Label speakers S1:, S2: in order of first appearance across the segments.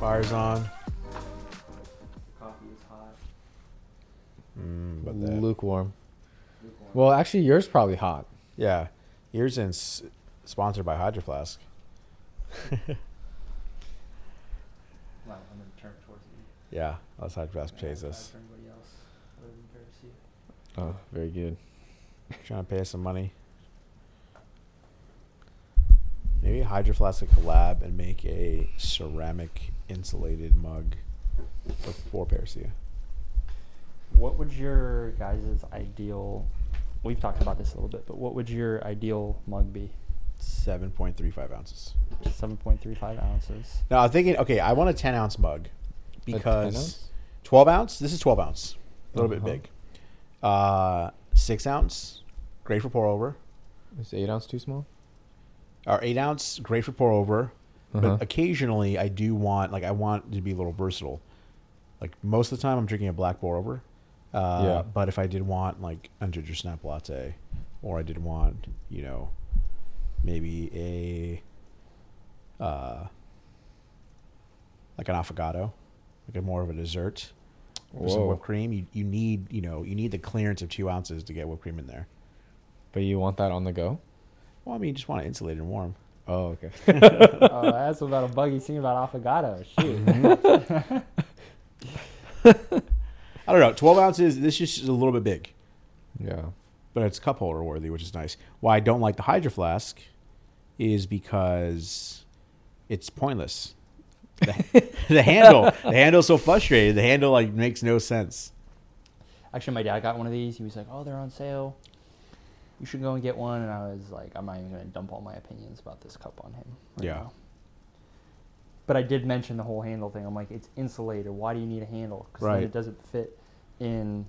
S1: Fire's on.
S2: Coffee is hot.
S1: Mm, but that,
S3: Lukewarm. Well, actually, yours probably hot.
S1: yeah, yours in s- sponsored by Hydro Flask.
S2: Well, I'm gonna turn towards you.
S1: Yeah, that's Hydro Flask pays us.
S2: For anybody else other than Pharisee.
S3: Oh, very good.
S1: Trying to pay us some money. Maybe Hydro Flask could collab and make a ceramic insulated mug for for Persia.
S2: What would your guys' ideal? We've talked about this a little bit, but what would your ideal mug be?
S1: Seven point three five ounces.
S2: Seven point three five ounces.
S1: Now I'm thinking, okay, I want a ten ounce mug
S3: A 10
S1: because
S3: ounce?
S1: twelve ounce. This is twelve ounce, a little
S3: Uh-huh.
S1: bit big. Uh, six ounce, great for pour over.
S3: Is eight ounce too small?
S1: Or eight ounce, great for pour over.
S3: Uh-huh.
S1: But occasionally, I do want like I want to be a little versatile. Like most of the time, I'm drinking a black pour over. Uh,
S3: Yeah.
S1: But if I did want like a ginger snap latte, or I did want you know, maybe a uh, like an affogato, like a more of a dessert with some whipped cream. You you need you know you need the clearance of two ounces to get whipped cream in there.
S3: But you want that on the go?
S1: Well, I mean, you just want it insulated and warm.
S3: Oh, okay.
S2: oh, that's about a buggy thing about affogato. Shoot.
S1: I don't know. Twelve ounces. This is just a little bit big.
S3: yeah.
S1: but it's cup holder worthy, which is nice. Why I don't like the Hydro Flask is because it's pointless. The, the handle, the handle's so frustrated. The handle like makes no sense.
S2: Actually, my dad got one of these. He was like, "Oh, they're on sale. You should go and get one." And I was like, "I'm not even going to dump all my opinions about this cup on him." right
S1: Yeah.
S2: now." But I did mention the whole handle thing. I'm like, "It's insulated. Why do you need a handle? Because
S1: Right.
S2: it doesn't fit in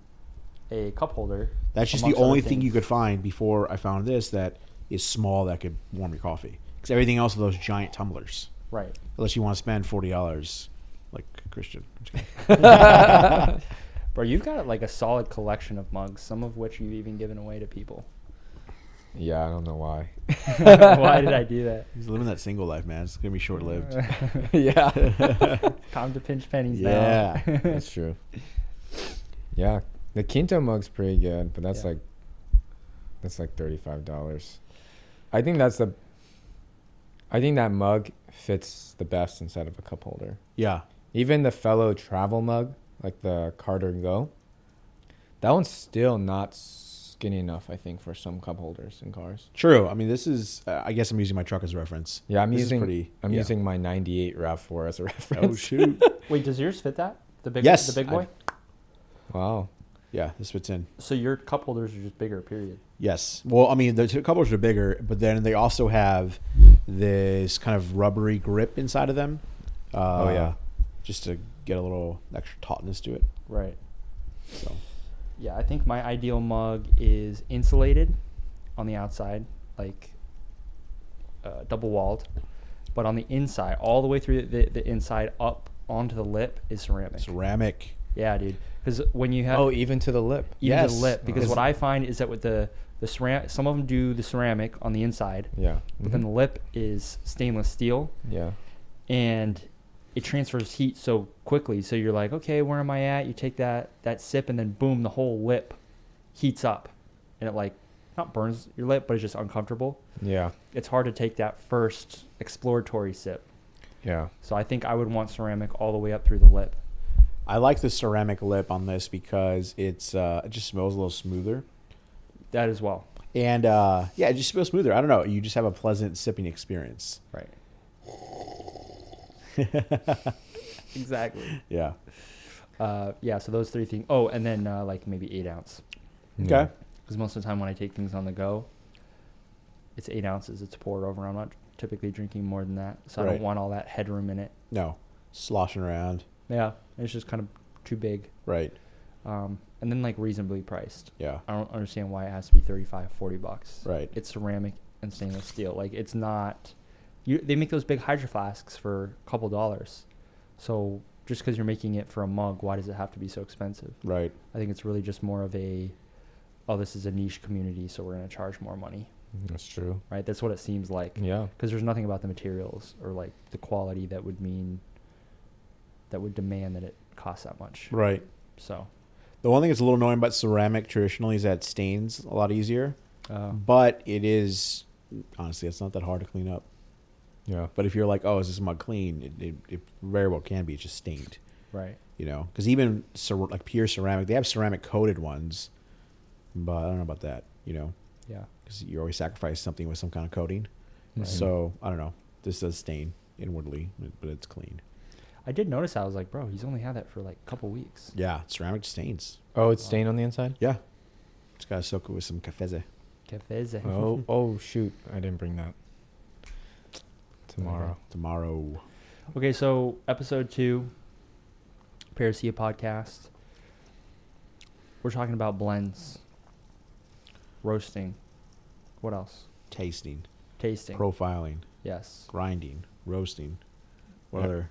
S2: a cup holder."
S1: That's just the
S2: amongst other
S1: only thing you
S2: things.
S1: could find before I found this that is small that could warm your coffee. Because everything else are those giant tumblers.
S2: Right.
S1: Unless you want to spend forty dollars, like Christian. I'm just kidding.
S2: Bro, you've got like a solid collection of mugs, some of which you've even given away to people.
S3: Yeah, I don't know why.
S2: Why did I do that?
S1: He's living that single life, man. It's gonna be short lived.
S3: yeah.
S2: Time to pinch pennies
S1: Yeah.
S2: now.
S3: That's true. Yeah. The Quinto mug's pretty good, but that's
S2: Yeah.
S3: like that's like thirty five dollars. I think that's the I think that mug fits the best inside of a cup holder.
S1: yeah.
S3: Even the fellow travel mug, like the Carter Go, that one's still not skinny enough, I think, for some cup holders in cars.
S1: True. I mean, this is. Uh, I guess I'm using my truck as reference.
S3: Yeah, I'm
S1: This
S3: using
S1: pretty-
S3: I'm
S1: yeah.
S3: using my '98 Rav4 as a reference.
S1: Oh shoot!
S2: Wait, does yours fit that? The big
S1: Yes,
S2: the big
S1: I-
S2: boy?
S3: wow.
S1: Yeah, this fits in.
S2: So your cup holders are just bigger, period.
S1: Yes. Well, I mean, the two holders are bigger, but then they also have this kind of rubbery grip inside of them. Uh,
S3: Oh, yeah.
S1: Just to get a little extra tautness to it.
S2: Right.
S1: So
S2: Yeah, I think my ideal mug is insulated on the outside, like uh, double walled, but on the inside, all the way through the, the inside up onto the lip is ceramic.
S1: ceramic.
S2: Yeah, dude. Because when you have
S3: Oh, even to the lip.
S2: even to
S1: yes.
S2: the lip, because what I find is that with the the ceramic, some of them do the ceramic on the inside,
S3: Yeah.
S2: but then mm-hmm.
S3: the
S2: lip is stainless steel,
S3: yeah.
S2: and it transfers heat so quickly. So you're like, okay, where am I at? You take that that sip, and then boom, the whole lip heats up, and it like not burns your lip, but it's just uncomfortable.
S3: Yeah.
S2: It's hard to take that first exploratory sip.
S3: Yeah.
S2: So I think I would want ceramic all the way up through the lip.
S1: I like the ceramic lip on this because it's uh, it just smells a little smoother.
S2: That as well.
S1: And uh, yeah, it just smells smoother. I don't know. You just have a pleasant sipping experience.
S2: Right. exactly.
S1: Yeah.
S2: Uh, yeah. So those three things. Oh, and then uh, like maybe eight ounce.
S1: Okay.
S2: because most of the time when I take things on the go, it's eight ounces. It's poured over. I'm not typically drinking more than that, so I
S1: Right.
S2: don't want all that headroom in it.
S1: No, sloshing around.
S2: Yeah, it's just kind of too big.
S1: Right.
S2: Um, and then like reasonably priced.
S1: Yeah.
S2: I don't understand why it has to be 35, 40 bucks.
S1: Right.
S2: It's ceramic and stainless steel. Like it's not. You they make those big hydro flasks for a couple dollars, so just because you're making it for a mug, why does it have to be so expensive?
S1: Right.
S2: I think it's really just more of a, oh, this is a niche community, so we're gonna charge more money,
S3: That's true.
S2: right? That's what it seems like.
S3: Yeah.
S2: Because there's nothing about the materials or like the quality that would mean, that would demand that it costs that much.
S1: Right.
S2: So,
S1: The one thing that's a little annoying about ceramic traditionally is that it stains a lot easier,
S2: uh,
S1: but it is honestly it's not that hard to clean up.
S3: Yeah.
S1: But if you're like, oh, is this mug clean? It, it, it very well can be. It's just stained.
S2: right.
S1: You know, because even cer- like pure ceramic, they have ceramic coated ones, but I don't know about that. You know,
S2: Yeah.
S1: because you always sacrifice something with some kind of coating.
S2: Right.
S1: So I don't know. This does stain inwardly, but it's clean.
S2: I did notice. I was like, bro, he's only had that for like a couple weeks.
S1: Yeah, ceramic stains.
S3: Oh, it's stained on the inside.
S1: Yeah, just gotta soak it with some Cafiza.
S2: Cafiza.
S3: Oh, oh shoot! I didn't bring that. Tomorrow. Mm-hmm.
S1: Tomorrow.
S2: Okay, so episode two, Paracia podcast. We're talking about blends, roasting. What else?
S1: Tasting,
S2: Tasting.
S1: profiling,
S2: yes.
S1: grinding, roasting. What
S3: Yeah.
S1: other?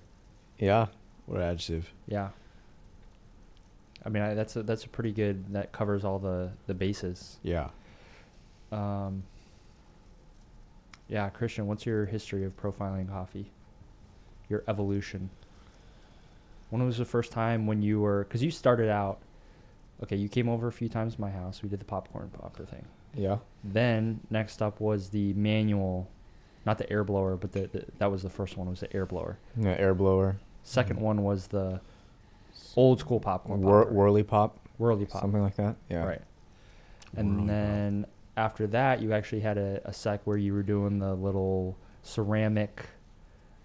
S3: Yeah.
S1: What adjective?
S2: Yeah. I mean, I, that's a, that's a pretty good. That covers all the the bases.
S1: Yeah.
S2: Um. Yeah, Christian, what's your history of profiling coffee? Your evolution. When was the first time when you were? Because you started out. Okay, you came over a few times to my house. We did the popcorn popper thing.
S3: Yeah.
S2: Then next up was the manual, not the air blower, but the, the that was the first one. Was the air blower.
S3: Yeah. Air blower.
S2: 2nd
S3: Mhm.
S2: one was the old school popcorn
S3: Whir-
S2: popper.
S3: whirly pop.
S2: whirly pop.
S3: Something like that. Yeah.
S2: Right. And
S1: Whirly pop.
S2: then after that, you actually had a, a sec where you were doing the little ceramic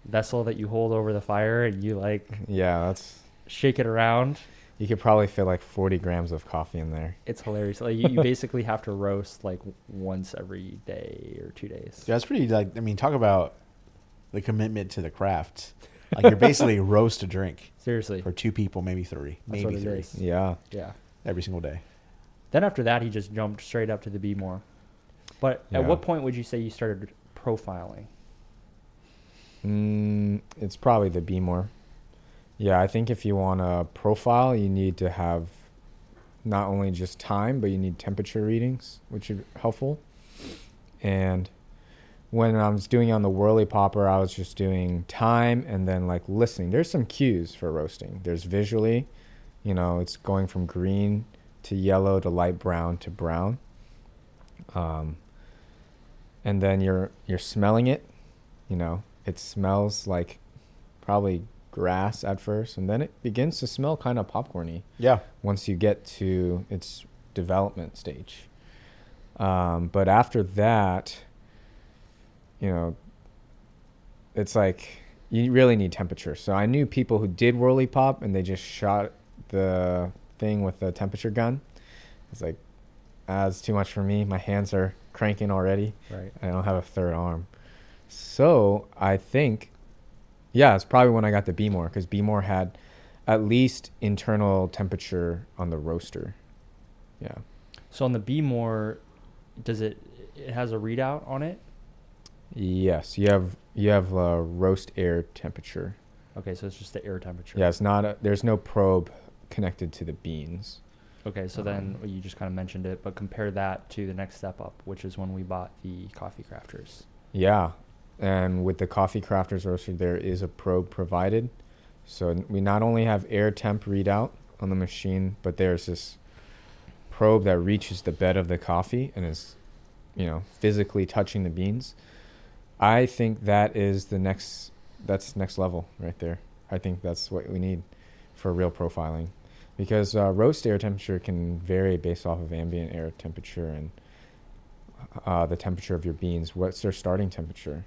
S2: vessel that you hold over the fire and you like
S3: Yeah. That's.
S2: shake it around.
S3: You could probably fit like 40 grams of coffee in there.
S2: It's hilarious. Like you, you basically have to roast like once every day or two days.
S1: Yeah, it's pretty. Like I mean, talk about the commitment to the craft. Like you're basically roast a drink
S2: Seriously.
S1: for two people, maybe three,
S2: That's
S1: maybe
S2: what it
S1: three,
S2: is.
S3: Yeah.
S2: Yeah.
S1: every single day.
S2: Then after that, he just jumped straight up to the Behmor. But at
S3: Yeah.
S2: what point would you say you started profiling?
S3: Mm, it's probably the Behmor. Yeah, I think if you want a profile, you need to have not only just time, but you need temperature readings, which are helpful. And when I was doing it on the whirly popper, I was just doing time and then like listening. There's some cues for roasting. There's visually, you know, it's going from green to yellow to light brown to brown. Um, and then you're you're smelling it, you know, it smells like probably grass at first, and then it begins to smell kind of popcorny
S1: Yeah,
S3: once you get to its development stage. Um, but after that, you know, it's like you really need temperature. So I knew people who did whirly pop and they just shot the thing with the temperature gun. It's like, ah, it's too much for me. My hands are cranking already.
S2: Right.
S3: I don't have a third arm. So I think, yeah, it's probably when I got the Behmor because Behmor had at least internal temperature on the roaster. Yeah.
S2: So on the Behmor, does it? It has a readout on it.
S3: Yes, you have you have uh, roast air temperature.
S2: Okay, so it's just the air temperature.
S3: Yeah, it's not. A, there's no probe connected to the beans.
S2: Okay, so then
S3: Um,
S2: well, you just kind of mentioned it, but compare that to the next step up, which is when we bought the coffee crafters.
S3: Yeah, and with the coffee crafters roaster, there is a probe provided. So we not only have air temp readout on the machine, but there's this probe that reaches the bed of the coffee and is, you know, physically touching the beans. I think that is the next. That's next level right there. I think that's what we need for real profiling, because uh, roast air temperature can vary based off of ambient air temperature and uh, the temperature of your beans. What's their starting temperature?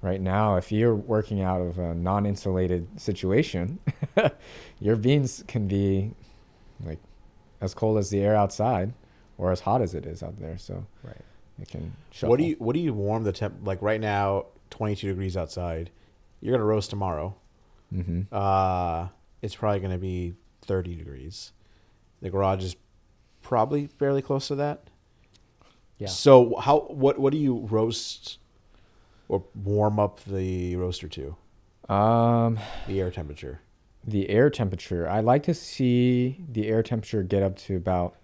S3: Right now, if you're working out of a non-insulated situation, your beans can be like as cold as the air outside, or as hot as it is out there. So
S2: Right.
S3: Can. Shuffle.
S1: What do you what do you warm the temp? Like right now, twenty two degrees outside. You're gonna roast tomorrow.
S3: Mm-hmm.
S1: Uh it's probably gonna be thirty degrees. The garage is probably fairly close to that.
S2: Yeah.
S1: So how what what do you roast or warm up the roaster to?
S3: Um,
S1: The air temperature.
S3: the air temperature, I like to see the air temperature get up to about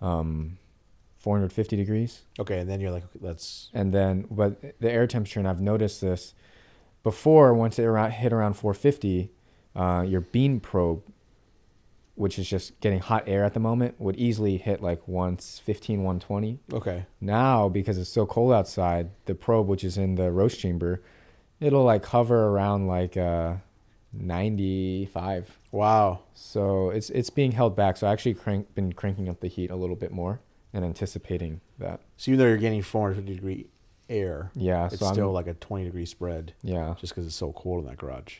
S3: um, 450 degrees.
S1: Okay, and then you're like, okay, that's
S3: and then but the air temperature and i've noticed this before once it around, hit around 450 uh, your bean probe which is just getting hot air at the moment would easily hit like 115 120
S1: okay.
S3: now because it's so cold outside the probe which is in the roast chamber it'll like hover around like uh, 95
S1: Wow.
S3: so it's it's being held back so i actually crank, been cranking up the heat a little bit more and anticipating that
S1: So even though you're getting 450 degree air,
S3: yeah
S1: it's
S3: so I'm-
S1: still like a 20 degree spread
S3: yeah
S1: just because it's so cold in that garage.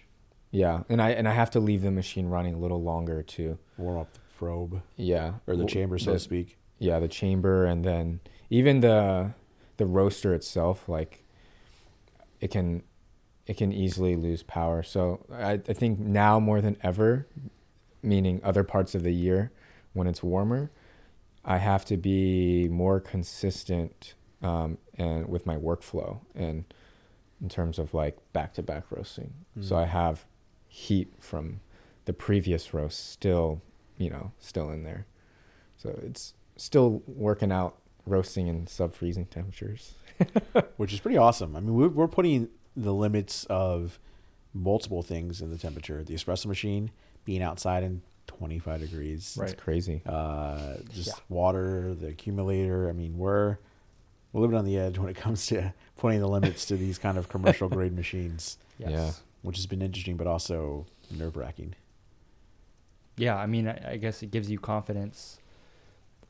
S3: Yeah, and I and I have to leave the machine running a little longer to
S1: Warm up the probe
S3: yeah
S1: or the chamber, so
S3: the-
S1: to speak.
S3: Yeah, the chamber and then even the the roaster itself, like it can it can easily lose power. So I, I think now more than ever, meaning other parts of the year when it's warmer, I have to be more consistent um, and with my workflow and in terms of like back to back roasting. So
S1: Mm.
S3: I have heat from the previous roast still, you know, still in there. So it's still working out roasting in sub freezing temperatures.
S1: which is pretty awesome. I mean, we're, we're putting the limits of multiple things in the temperature. The espresso machine being outside in 25 degrees,
S2: Right.
S3: It's crazy.
S1: uh, just
S2: Yeah.
S1: water, the accumulator. I mean, we're we're living on the edge when it comes to putting the limits to these kind of commercial grade machines,
S2: Yes.
S3: Yeah.
S1: which has been interesting, but also nerve wracking.
S2: Yeah, I mean, I, I guess it gives you confidence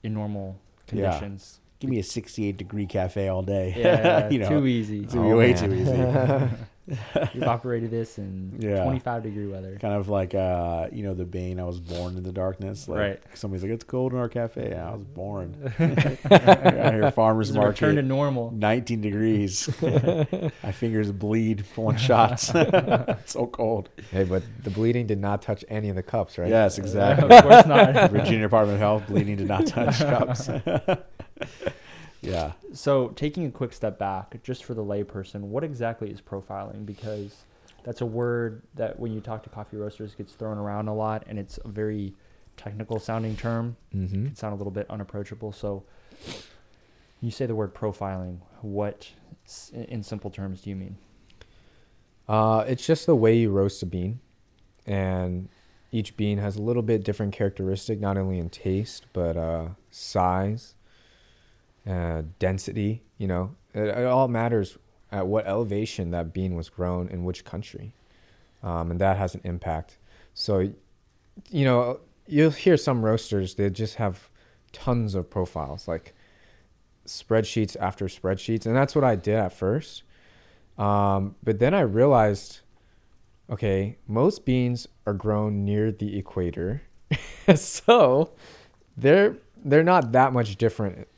S2: in normal
S1: Yeah.
S2: conditions.
S1: Give me a 68 degree cafe all day.
S2: Yeah,
S1: you know,
S2: too easy.
S1: it's
S3: Oh,
S1: way
S3: man.
S1: too easy.
S2: You've operated this in
S1: Yeah.
S2: 25 degree weather.
S1: kind of like uh, you know the Bane. I was born in the darkness. Like,
S2: Right.
S1: Somebody's like, it's cold in our cafe. I was born. I hear farmers
S2: market. is a return to normal.
S1: 19 degrees. My fingers bleed pulling shots. It's so cold.
S3: Hey, but the bleeding did not touch any of the cups, right?
S1: Yes, exactly.
S2: of course not.
S1: Virginia Department of Health bleeding did not touch cups. Yeah.
S2: So, taking a quick step back, just for the layperson, what exactly is profiling? Because that's a word that when you talk to coffee roasters gets thrown around a lot, and it's a very technical sounding term.
S3: Mm-hmm.
S2: It can sound a little bit unapproachable. So, you say the word profiling. What, in simple terms, do you mean?
S3: Uh, it's just the way you roast a bean, and each bean has a little bit different characteristic, not only in taste but uh, size, uh, density. You know, it, it all matters at what elevation that bean was grown in which country, um, and that has an impact. So, you know, you'll hear some roasters they just have tons of profiles, like spreadsheets after spreadsheets, and that's what I did at first. Um, but then I realized, okay, most beans are grown near the equator, so they're they're not that much different.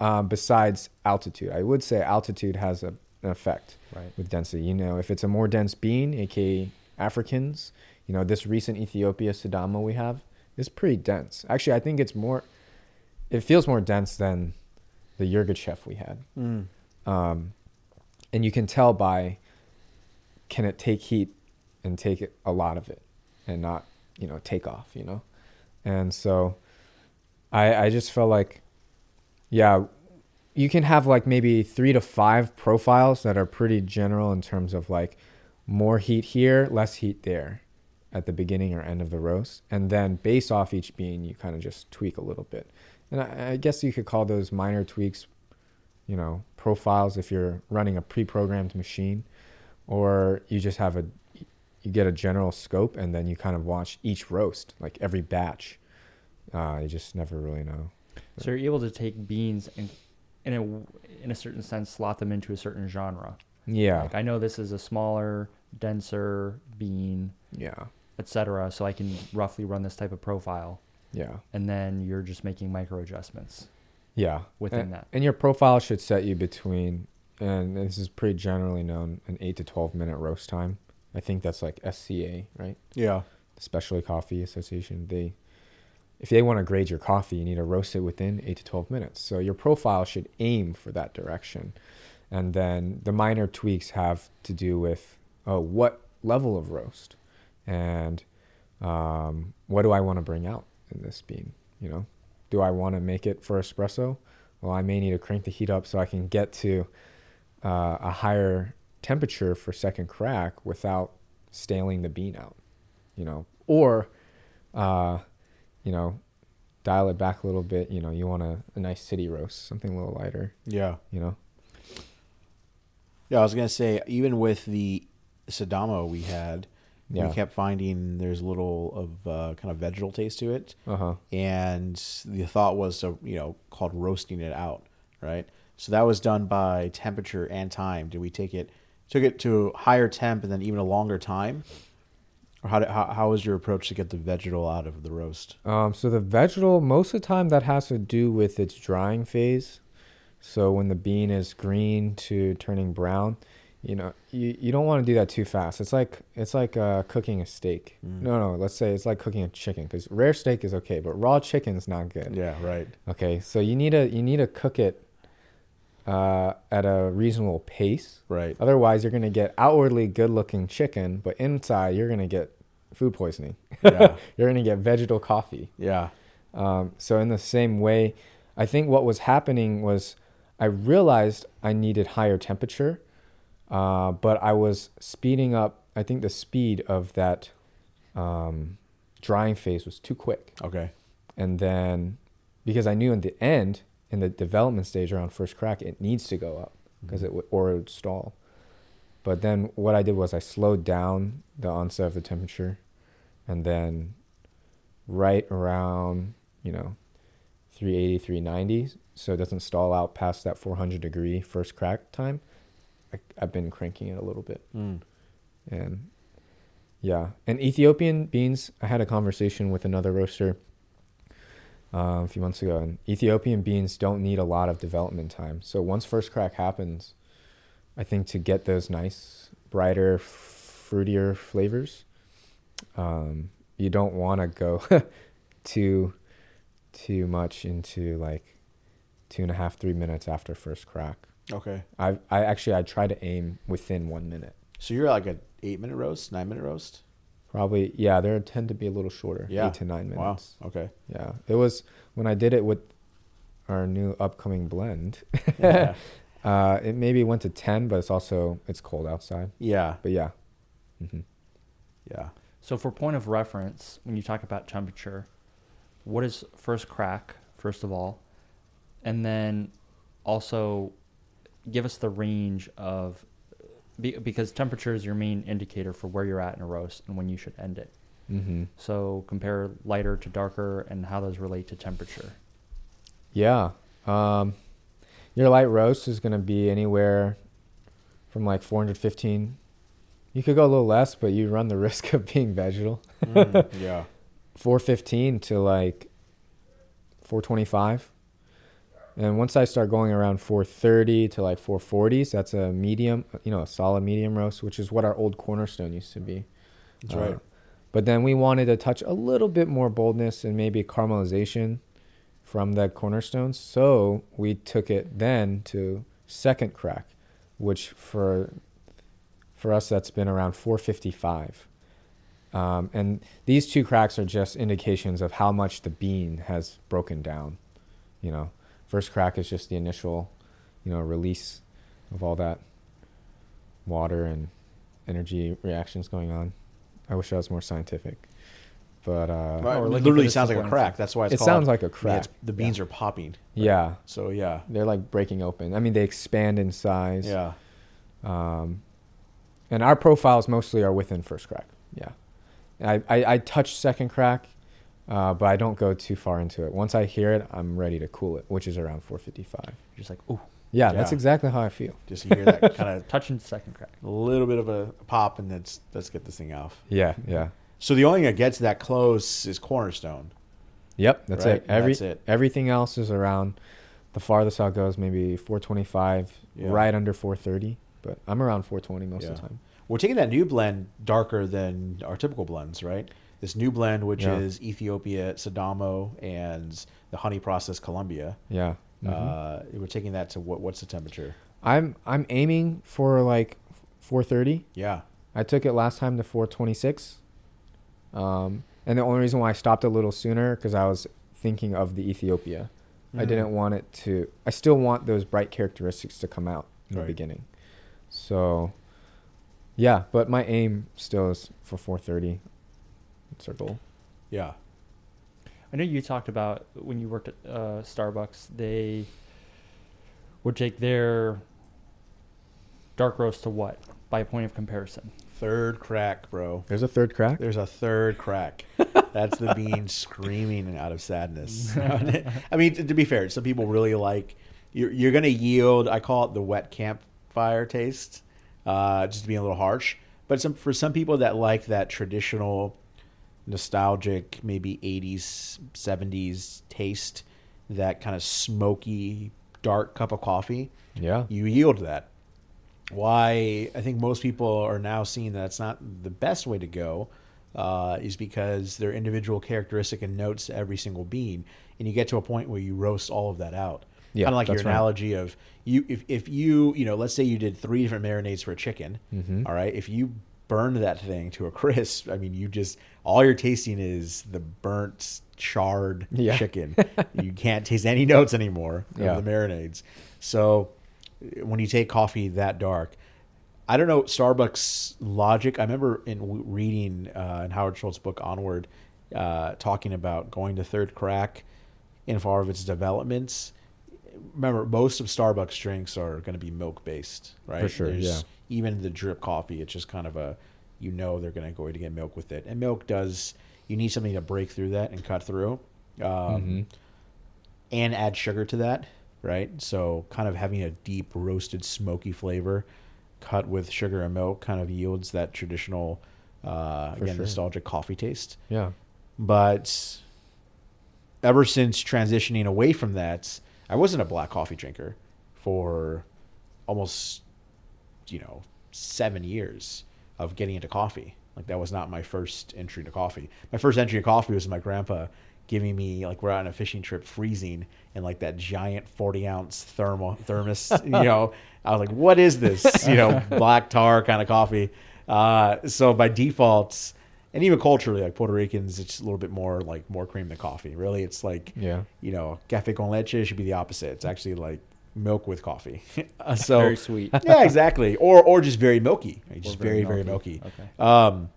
S3: Um, besides altitude, I would say altitude has a, an effect
S2: Right.
S3: with density. You know, if it's a more dense bean, aka Africans, you know, this recent Ethiopia Sidama we have is pretty dense. Actually, I think it's more. It feels more dense than the Yirgacheffe we had
S1: Mm.
S3: um, and you can tell by can it take heat and take it, a lot of it and not you know take off you know and so i i just felt like yeah you can have like maybe three to five profiles that are pretty general in terms of like more heat here less heat there at the beginning or end of the roast. And then base off each bean you kind of just tweak a little bit. And I, I guess you could call those minor tweaks you know profiles if you're running a pre-programmed machine or you just have a you get a general scope and then you kind of watch each roast like every batch. Uh, you just never really know
S2: So you're able to take beans and, in a in a certain sense, slot them into a certain genre.
S3: yeah
S2: Like I know this is a smaller, denser bean,
S3: yeah
S2: etc. So I can roughly run this type of profile,
S3: yeah
S2: and then you're just making micro adjustments
S3: yeah
S2: within
S3: and,
S2: that.
S3: and your profile should set you between and this is pretty generally known an 8 to 12 minute roast time i think that's like sca right
S1: Yeah.
S3: Specialty Coffee Association, they if they want to grade your coffee, you need to roast it within 8 to 12 minutes. So your profile should aim for that direction. And then the minor tweaks have to do with oh, what level of roast? and um, what do I want to bring out in this bean? You know, do I want to make it for espresso? Well, I may need to crank the heat up so I can get to uh, a higher temperature for second crack without staling the bean out. You know, or uh, you know, dial it back a little bit. You know, you want a, a nice city roast, something a little lighter.
S1: Yeah.
S3: You know.
S1: Yeah, I was gonna say even with the Sidamo we had,
S3: Yeah.
S1: we kept finding there's a little of uh, kind of vegetal taste to it,
S3: Uh huh.
S1: and the thought was to you know called roasting it out, right? So that was done by temperature and time. Did we take it took it to higher temp and then even a longer time, or how did, how, how was your approach to get the vegetal out of the roast?
S3: Um, so the vegetal, most of the time, that has to do with its drying phase. So when the bean is green to turning brown, you know, you, you don't want to do that too fast. It's like it's like uh, cooking a steak.
S1: Mm.
S3: No, no, let's say it's like cooking a chicken because rare steak is okay, but raw chicken is not good.
S1: Yeah, right.
S3: Okay, so you need to you need to cook it uh, at a reasonable pace.
S1: Right.
S3: Otherwise, you're gonna get outwardly good-looking chicken, but inside you're gonna get food poisoning.
S1: Yeah.
S3: you're gonna get vegetal coffee.
S1: yeah.
S3: Um, so in the same way, I think what was happening was I realized I needed higher temperature, uh, but I was speeding up. I think the speed of that um, drying phase was too quick,
S1: Okay.
S3: and then because I knew in the end, in the development stage around first crack, it needs to go up because it would or it would stall. But then what I did was I slowed down the onset of the temperature, and then right around you know 380 390 so it doesn't stall out past that 400 degree first crack time I, i've been cranking it a little bit
S1: Mm.
S3: and yeah and ethiopian beans i had a conversation with another roaster uh, a few months ago and ethiopian beans don't need a lot of development time so once first crack happens i think to get those nice brighter fruitier flavors um, you don't want to go too too much into like two and a half three minutes after first crack
S1: Okay.
S3: i i actually i try to aim within one minute
S1: So you're like a eight minute roast, nine minute roast.
S3: Probably, yeah. They tend to be a little shorter,
S1: Yeah.
S3: eight to nine minutes.
S1: Wow.
S3: minutes.
S1: Okay.
S3: Yeah, it was when I did it with our new upcoming blend.
S1: Yeah.
S3: uh, it maybe went to ten, but it's also it's cold outside.
S1: yeah.
S3: But yeah, hmm
S1: Yeah.
S2: So for point of reference, when you talk about temperature, what is first crack, first of all? And then also give us the range of be, because temperature is your main indicator for where you're at in a roast and when you should end it.
S3: hmm
S2: So compare lighter to darker and how those relate to temperature.
S3: yeah. Um, your light roast is gonna be anywhere from like 415. You could go a little less, but you run the risk of being vegetal.
S1: Mm, yeah.
S3: 415 to like 425 and once i start going around 430 to like 440s that's a medium you know a solid medium roast which is what our old cornerstone used to be.
S1: That's
S3: Uh,
S1: right.
S3: but then we wanted to touch a little bit more boldness and maybe caramelization from that cornerstone. So we took it then to second crack which for for us that's been around 455 um, and these two cracks are just indications of how much the bean has broken down you know first crack is just the initial you know release of all that water and energy reactions going on i wish i was more scientific but uh
S1: Right. It literally sounds like a crack. That's why it's
S3: it
S1: called.
S3: sounds like a crack
S1: it's- the beans are popping.
S3: yeah
S1: So yeah.
S3: they're like breaking open i mean they expand in size
S1: Yeah.
S3: um, and our profiles mostly are within first crack. Yeah, I I, I touch second crack, uh, but I don't go too far into it. Once I hear it, I'm ready to cool it, which is around 455.
S2: You're just like, ooh,
S3: Yeah, that's exactly how I feel.
S1: Just hear that kind of
S2: touching second crack.
S1: a little bit of a pop, and let's let's get this thing off.
S3: Yeah, yeah.
S1: So the only thing that gets that close is Cornerstone.
S3: Yep, that's
S1: Right,
S3: it. Every
S1: that's it.
S3: everything else is around. The farthest out goes maybe 425,
S1: Yeah.
S3: right under 430. But I'm around 420 most of the time.
S1: We're taking that new blend darker than our typical blends, right? This new blend, which
S3: Yeah.
S1: is Ethiopia Sidamo and the honey process Colombia.
S3: Yeah. mhm.
S1: Uh, we're taking that to what? What's the temperature?
S3: I'm I'm aiming for like 430.
S1: Yeah.
S3: I took it last time to 426. Um, and the only reason why I stopped a little sooner because I was thinking of the Ethiopia. I
S1: Mm.
S3: didn't want it to. I still want those bright characteristics to come out in
S1: Right.
S3: the beginning. So, yeah, but my aim still is for 4:30. It's our goal.
S1: Yeah.
S2: I know you talked about when you worked at uh, Starbucks, they would take their dark roast to what by point of comparison?
S1: Third crack, bro.
S3: There's a third crack.
S1: There's a third crack. That's the bean screaming out of sadness. I mean, to, to be fair, some people really like. You're, you're going to yield. I call it the wet campfire taste, uh, just to be a little harsh. But some for some people that like that traditional, nostalgic, maybe '80s, '70s taste, that kind of smoky, dark cup of coffee,
S3: Yeah.
S1: you yield that. Why I think most people are now seeing that it's not the best way to go uh, is because there are individual characteristic and notes to every single bean, and you get to a point where you roast all of that out.
S3: Yeah,
S1: kind of like your
S3: that's right.
S1: analogy of you if if you you know let's say you did three different marinades for a chicken,
S3: Mhm.
S1: all right, if you burned that thing to a crisp, I mean you just all you're tasting is the burnt charred
S3: Yeah.
S1: chicken. you can't taste any notes anymore
S3: Yeah.
S1: of the marinades. So when you take coffee that dark, I don't know Starbucks logic. I remember in reading uh, in Howard Schultz's book Onward, uh, talking about going to third crack in far of its developments. Remember, most of Starbucks drinks are going to be milk based, right?
S3: For sure, yeah.
S1: Even the drip coffee, it's just kind of a, you know, they're going to go to get milk with it, and milk does. You need something to break through that and cut through. Um,
S3: Mhm.
S1: and add sugar to that, right? So kind of having a deep roasted smoky flavor cut with sugar and milk kind of yields that traditional uh,
S3: For
S1: again
S3: sure.
S1: nostalgic coffee taste.
S3: Yeah.
S1: But ever since transitioning away from that, I wasn't a black coffee drinker for almost you know, 7 years of getting into coffee. Like that was not my first entry to coffee. My first entry to coffee was my grandpa giving me like we're out on a fishing trip, freezing, and like that giant forty ounce thermal thermos. you know, I was like, "What is this?" You know, black tar kind of coffee. Uh, so by default, and even culturally, like Puerto Ricans, it's a little bit more like more cream than coffee. Really, it's like
S3: Yeah.
S1: you know, cafe con leche should be the opposite. It's actually like milk with coffee. Uh, so
S2: Very sweet.
S1: yeah, exactly. Or or just very milky. Right? Just
S2: very
S1: very very milky.
S2: milky. Okay.
S1: Um,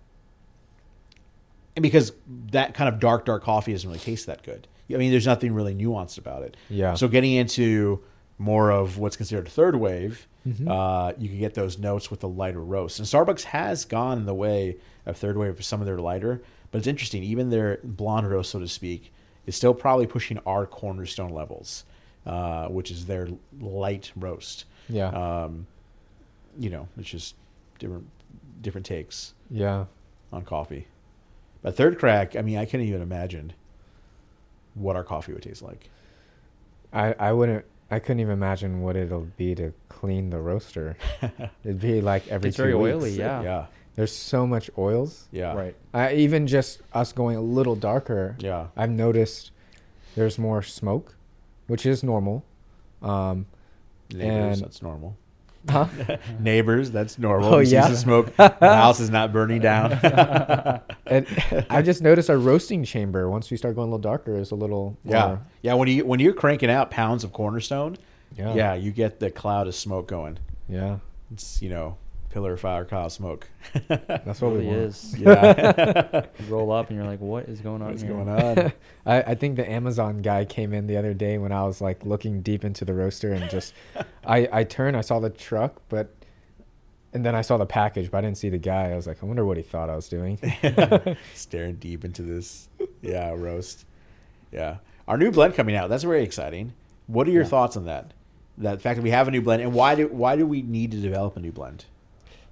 S1: and because that kind of dark dark coffee doesn't really taste that good. I mean, there's nothing really nuanced about it.
S3: Yeah.
S1: So getting into more of what's considered third wave,
S3: Mhm.
S1: uh, you can get those notes with the lighter roast. And Starbucks has gone in the way of third wave for some of their lighter, but it's interesting. Even their blonde roast, so to speak, is still probably pushing our cornerstone levels, uh, which is their light roast.
S3: Yeah.
S1: Um, you know, it's just different different takes
S3: yeah.
S1: on coffee. But third crack, I mean, I can't even imagine what our coffee would taste like.
S3: I, I wouldn't I couldn't even imagine what it'll be to clean the roaster. It'd be like every
S2: It's
S3: two
S2: very
S3: weeks.
S2: oily, yeah.
S1: yeah,
S3: There's so much oils.
S1: yeah,
S2: Right.
S3: I, even just us going a little darker,
S1: yeah.
S3: I've noticed there's more smoke, which is normal. Um,
S1: Neighbors,
S3: And-
S1: that's normal.
S3: huh?
S1: Neighbors, that's normal.
S3: Oh,
S1: We
S3: yeah?
S1: smoke. the house is not burning down.
S3: and I just noticed our roasting chamber once we start going a little darker is a little
S1: yeah,
S3: more-
S1: yeah. When you when you're cranking out pounds of cornerstone,
S3: yeah,
S1: yeah, you get the cloud of smoke going.
S3: yeah.
S1: It's you know pillar of fire, cloud of smoke.
S3: That's what
S2: really
S3: we want.
S2: is.
S1: yeah,
S2: You roll up and you're like, what is going on here?
S1: what's
S2: here?
S1: going on?
S3: I, I think the Amazon guy came in the other day when I was like looking deep into the roaster and just I I turned I saw the truck but and then I saw the package but I didn't see the guy I was like I wonder what he thought I was doing
S1: Staring deep into this, yeah, roast. Yeah, our new blend coming out. That's very exciting. What are your
S2: Yeah.
S1: thoughts on that? That fact that we have a new blend, and why do why do we need to develop a new blend?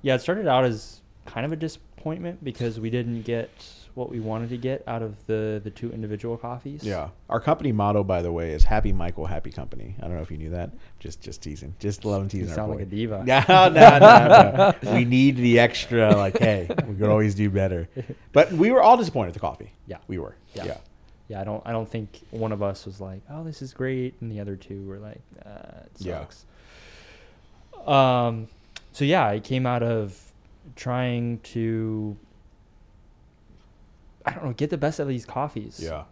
S2: Yeah, it started out as kind of a disappointment because we didn't get what we wanted to get out of the the two individual coffees.
S1: Yeah, our company motto, by the way, is "Happy Michael, Happy Company." I don't know if you knew that. Just just teasing. Just love teasing.
S2: You sound
S1: boy.
S2: like a diva.
S1: No, no, no, no. we need the extra. Like, hey, we could always do better. But we were all disappointed with the coffee.
S2: Yeah.
S1: we were.
S2: Yeah.
S1: yeah.
S2: Yeah, I don't I don't think one of us was like, "Oh, this is great," and the other two were like, uh, "It
S1: Yeah.
S2: sucks." Um, so yeah, it came out of trying to I don't know, get the best of these coffees.
S1: Yeah.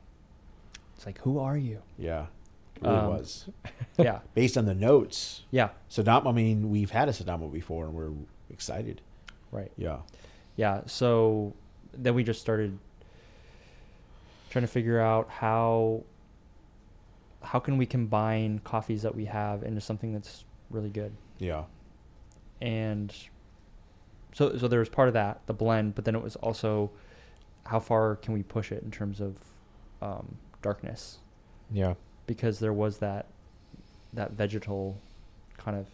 S2: It's like, who are you?
S1: Yeah. It really
S2: Um,
S1: was.
S2: yeah.
S1: Based on the notes.
S2: Yeah.
S1: Sidamo, I mean, we've had a Sidamo before and we're excited.
S2: Right.
S1: Yeah.
S2: Yeah. So then we just started trying to figure out how how can we combine coffees that we have into something that's really good.
S1: Yeah.
S2: And so so there was part of that, the blend, but then it was also how far can we push it in terms of um, darkness?
S3: Yeah.
S2: Because there was that that vegetal kind of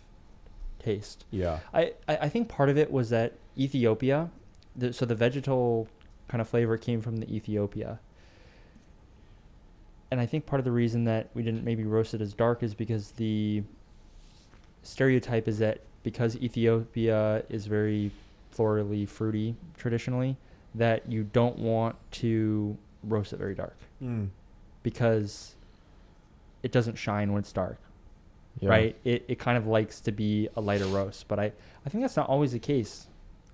S2: taste.
S1: Yeah.
S2: I, I I think part of it was that Ethiopia, the, so the vegetal kind of flavor came from the Ethiopia. And I think part of the reason that we didn't maybe roast it as dark is because the stereotype is that because Ethiopia is very florally fruity traditionally, that you don't want to roast it very dark
S1: Mm.
S2: because it doesn't shine when it's dark
S3: Yeah.
S2: right? It, it kind of likes to be a lighter roast, but I, I think that's not always the case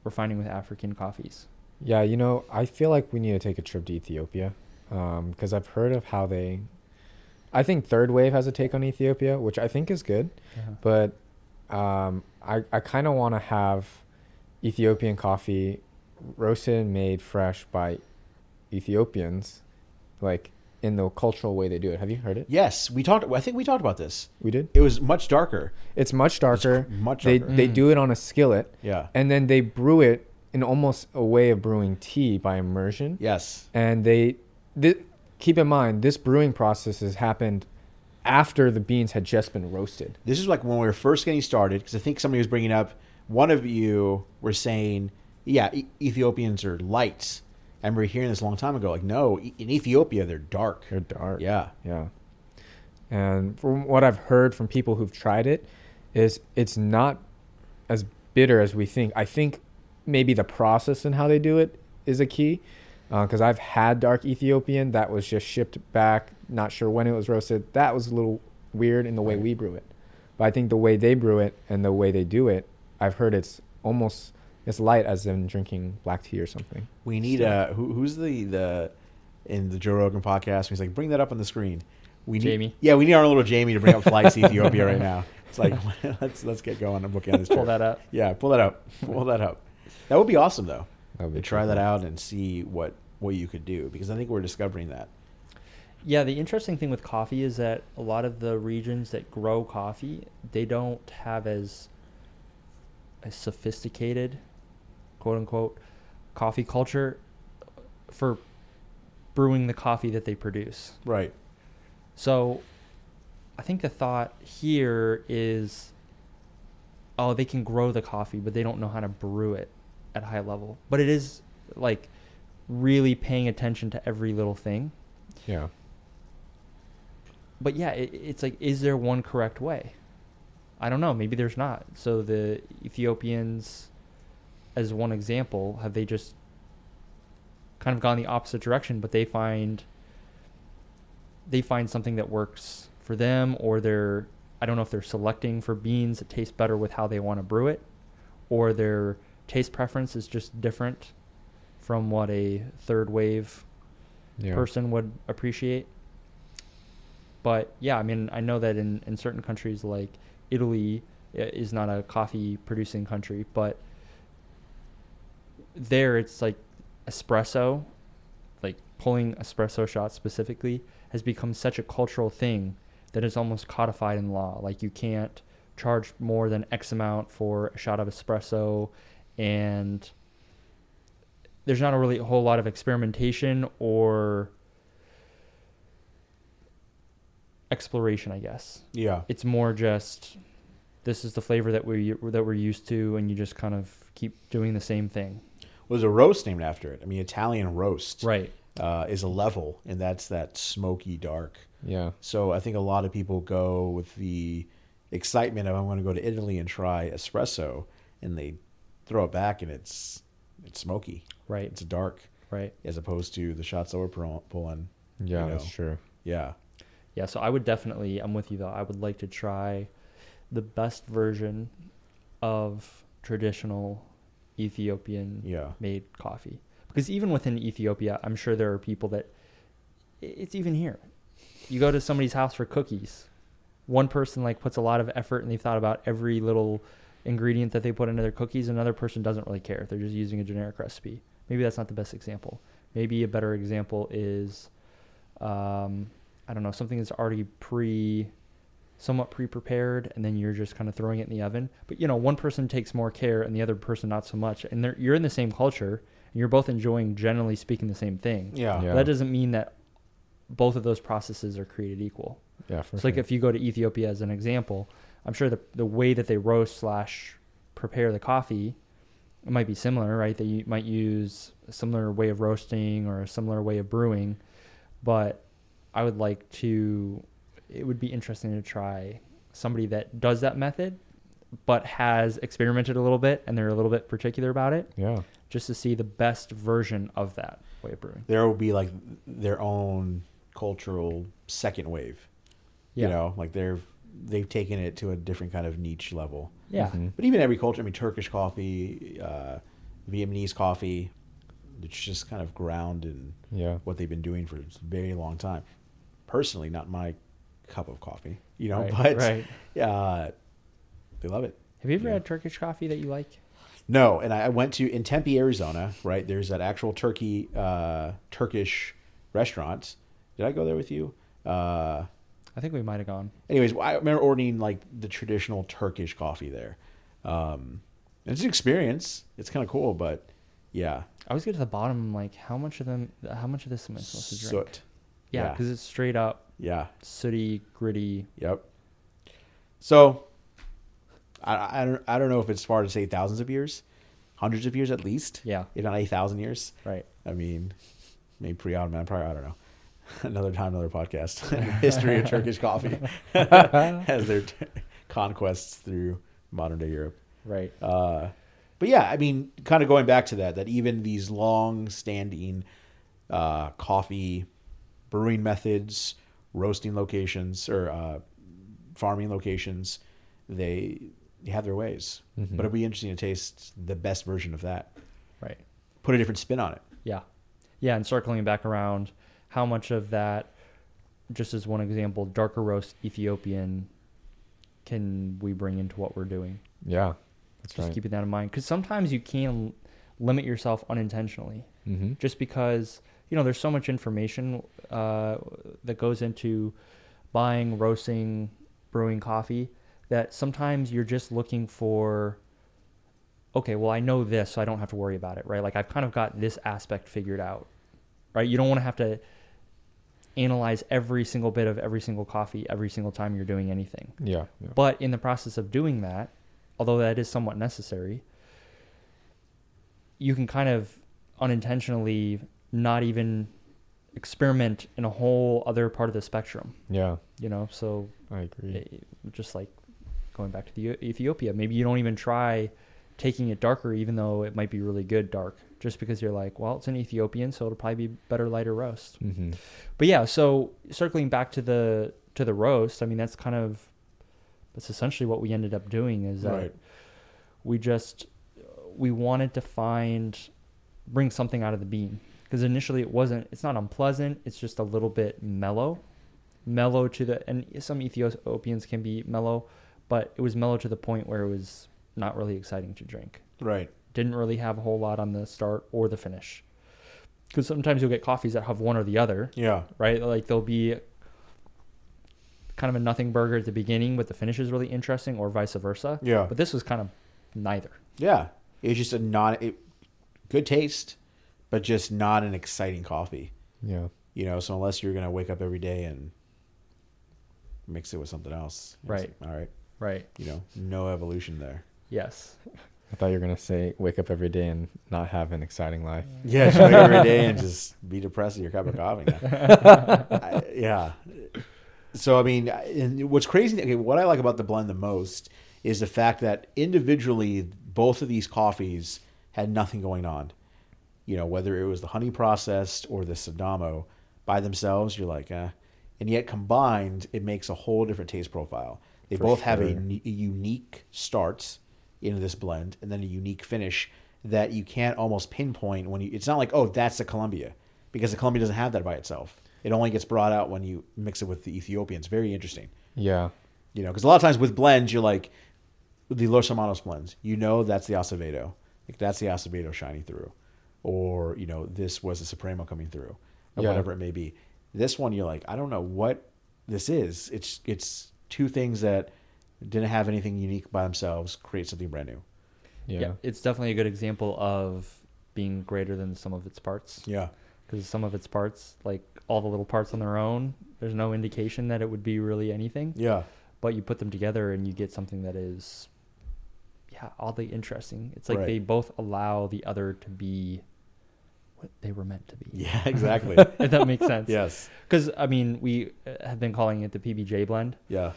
S2: we're finding with African coffees.
S3: Yeah, you know, I feel like we need to take a trip to Ethiopia because I've heard of how they. I think Third Wave has a take on Ethiopia, which I think is good, but um, I I kind of want to have Ethiopian coffee roasted and made fresh by Ethiopians, like in the cultural way they do it. Have you heard it?
S1: Yes, we talked. I think we talked about this.
S3: We did.
S1: It was much darker.
S3: It's much darker.
S1: much
S3: they
S1: darker.
S3: they
S2: Mm.
S3: do it on a skillet,
S1: Yeah.
S3: and then they brew it in almost a way of brewing tea by immersion.
S1: Yes.
S3: and they th- keep in mind this brewing process has happened after the beans had just been roasted.
S1: This is like when we were first getting started because I think somebody was bringing up. One of you were saying, "Yeah, e- Ethiopians are lights." I remember hearing this a long time ago. Like, no, E- in Ethiopia they're dark.
S3: They're dark.
S1: Yeah.
S3: Yeah. And from what I've heard from people who've tried it, is it's not as bitter as we think. I think maybe the process and how they do it is a key. Uh, because I've had dark Ethiopian that was just shipped back, not sure when it was roasted. That was a little weird in the way
S1: Right.
S3: we brew it. But I think the way they brew it and the way they do it, I've heard it's almost as light as in drinking black tea or something.
S1: We need
S3: So-
S1: uh who, who's the the in the Joe Rogan podcast? He's like, bring that up on the screen. We need,
S2: Jamie.
S1: Yeah, we need our little Jamie to bring up flights to Ethiopia right now. It's like let's let's get going and booking on this
S2: Pull that up.
S1: Yeah, pull that up. Pull that up. That would be awesome though.
S3: That would
S1: To try
S3: cool.
S1: that out and see what what you could do because I think we're discovering that.
S2: Yeah, the interesting thing with coffee is that a lot of the regions that grow coffee, they don't have as a sophisticated, quote unquote, coffee culture for brewing the coffee that they produce.
S1: Right.
S2: So I think the thought here is oh, they can grow the coffee, but they don't know how to brew it at a high level. But it is like really paying attention to every little thing.
S3: Yeah.
S2: But yeah, it, it's like, is there one correct way? I don't know. Maybe there's not. So the Ethiopians, as one example, have they just kind of gone the opposite direction? But they find they find something that works for them, or they're I don't know if they're selecting for beans that taste better with how they want to brew it, or their taste preference is just different from what a third wave
S3: Yeah.
S2: person would appreciate. But yeah, I mean, I know that in, in certain countries like Italy is not a coffee producing country, but there it's like espresso, like pulling espresso shots specifically, has become such a cultural thing that it's almost codified in law. Like you can't charge more than X amount for a shot of espresso, and there's not a really a whole lot of experimentation or exploration, I guess.
S1: Yeah.
S2: It's more just this is the flavor that we that we're used to, and you just kind of keep doing the same thing.
S1: Was a roast named after it. I mean, Italian roast
S2: Right.
S1: uh, is a level, and that's that smoky dark.
S3: Yeah.
S1: So I think a lot of people go with the excitement of I'm going to go to Italy and try espresso, and they throw it back, and it's it's smoky.
S2: Right.
S1: It's dark
S2: Right.
S1: as opposed to the shots that we're pulling.
S3: Yeah,
S1: you
S3: that's true.
S1: Yeah.
S2: Yeah. So I would definitely. I'm with you though. I would like to try the best version of traditional Ethiopian
S1: Yeah.
S2: made coffee. because even within Ethiopia, I'm sure there are people that it's even here. You go to somebody's house for cookies. One person like puts a lot of effort and they've thought about every little ingredient that they put into their cookies. Another person doesn't really care. They're just using a generic recipe. Maybe that's not the best example. Maybe a better example is, um, I don't know, something that's already pre, somewhat pre-prepared, and then you're just kind of throwing it in the oven. But you know, one person takes more care and the other person not so much, and they're, you're in the same culture, and you're both enjoying, generally speaking, the same thing.
S1: Yeah.
S3: Yeah.
S2: That doesn't mean that both of those processes are created equal.
S3: Yeah, for
S2: It's like
S3: sure.
S2: if you go to Ethiopia as an example, I'm sure the the way that they roast slash prepare the coffee, it might be similar, right? They might use a similar way of roasting or a similar way of brewing, but I would like to. It would be interesting to try somebody that does that method, but has experimented a little bit and they're a little bit particular about it,
S3: yeah,
S2: just to see the best version of that way of brewing.
S1: There will be like their own cultural second wave.
S2: Yeah.
S1: You know, like they're they've taken it to a different kind of niche level.
S2: Yeah.
S3: Mhm.
S1: But even every culture, I mean, Turkish coffee, uh, Vietnamese coffee, it's just kind of ground in
S3: yeah,
S1: what they've been doing for a very long time. Personally, not my cup of coffee, you know,
S2: Right,
S1: but
S2: right.
S1: uh, they love it.
S2: Have you ever
S1: Yeah.
S2: had Turkish coffee that you like?
S1: No, and I I went to in Tempe, Arizona. Right, there's that actual Turkey uh, Turkish restaurant. Did I go there with you? Uh,
S2: I think we might have gone.
S1: anyways, I remember ordering like the traditional Turkish coffee there. Um, it's an experience. It's kind of cool, but yeah,
S2: I always get to the bottom, like how much of them, how much of this am I supposed to drink?
S1: soot.
S2: Yeah,
S1: Yeah.
S2: because it's straight up
S1: Yeah,
S2: sooty, gritty.
S1: Yep. So, I, I don't I don't know if it's far to say thousands of years, hundreds of years at least.
S2: Yeah,
S1: If not a thousand years.
S2: right.
S1: I mean, maybe pre-Ottoman. Probably I don't know. another time, another podcast. History of Turkish coffee as their t- conquests through modern day Europe.
S2: Right.
S1: Uh, but yeah, I mean, kind of going back to that, that even these long-standing uh, coffee brewing methods, roasting locations, or uh, farming locations, they, they have their ways.
S3: Mhm.
S1: But it'd be interesting to taste the best version of that.
S2: Right.
S1: Put a different spin on it.
S2: Yeah. Yeah, and circling back around, how much of that, just as one example, darker roast Ethiopian, can we bring into what we're doing?
S3: yeah. That's
S2: Just
S3: right.
S2: keeping that in mind, because sometimes you can limit yourself unintentionally.
S3: mm-hmm.
S2: just because you know there's so much information uh, that goes into buying, roasting, brewing coffee that sometimes you're just looking for. Okay, well I know this, so I don't have to worry about it, right? Like I've kind of got this aspect figured out, right? You don't want to have to analyze every single bit of every single coffee every single time you're doing anything.
S3: Yeah, yeah.
S2: But in the process of doing that, although that is somewhat necessary, you can kind of unintentionally not even experiment in a whole other part of the spectrum,
S3: yeah.
S2: you know? So
S3: I agree.
S2: eh, just like going back to the Ethiopia, maybe you don't even try taking it darker even though it might be really good dark just because you're like, well, it's an Ethiopian, so it'll probably be better lighter roast
S3: Mm-hmm.
S2: but yeah so circling back to the to the roast i mean that's kind of that's essentially what we ended up doing is that
S1: Right.
S2: we just we wanted to find bring something out of the bean because initially it wasn't it's not unpleasant it's just a little bit mellow mellow to the and some ethiopians can be mellow but it was mellow to the point where it was not really exciting to drink
S1: Right.
S2: didn't really have a whole lot on the start or the finish because sometimes you'll get coffees that have one or the other
S1: Yeah.
S2: right? Like there'll be kind of a nothing burger at the beginning, but the finish is really interesting, or vice versa.
S1: Yeah.
S2: But this was kind of neither.
S1: Yeah. It's just a not it, good taste, but just not an exciting coffee.
S3: Yeah.
S1: You know, so unless you're gonna wake up every day and mix it with something else,
S2: Right.
S1: like, all right.
S2: Right.
S1: You know, no evolution there.
S2: Yes.
S3: I thought you were gonna say wake up every day and not have an exciting life.
S1: Yeah, just wake up every day and just be depressed with your cup of coffee. I- yeah. So I mean, and what's crazy? Okay, what I like about the blend the most is the fact that individually, both of these coffees had nothing going on. You know, whether it was the honey processed or the Sidamo, by themselves, you're like, eh. And yet combined, it makes a whole different taste profile. They
S3: For
S1: both have a, a unique start in this blend, and then a unique finish that you can't almost pinpoint when you. It's not like oh that's the Colombia because the Colombia doesn't have that by itself. It only gets brought out when you mix it with the Ethiopians. Very interesting.
S3: Yeah.
S1: You know, because a lot of times with blends, you're like the Los Hermanos blends. You know that's the Acevedo. Like that's the Acevedo shining through, or you know this was the Supremo coming through, or
S3: Yeah.
S1: whatever it may be. This one, you're like, I don't know what this is. It's it's two things that didn't have anything unique by themselves create something brand new.
S3: Yeah.
S2: yeah, it's definitely a good example of being greater than some of its parts.
S1: Yeah,
S2: Because some of its parts, like all the little parts on their own, there's no indication that it would be really anything.
S1: yeah,
S2: But you put them together and you get something that is, yeah, oddly interesting. It's like
S1: Right.
S2: they both allow the other to be what they were meant to be.
S1: yeah, exactly.
S2: if that makes sense.
S1: yes,
S2: Because I mean, we uh, have been calling it the PBJ blend,
S1: yeah,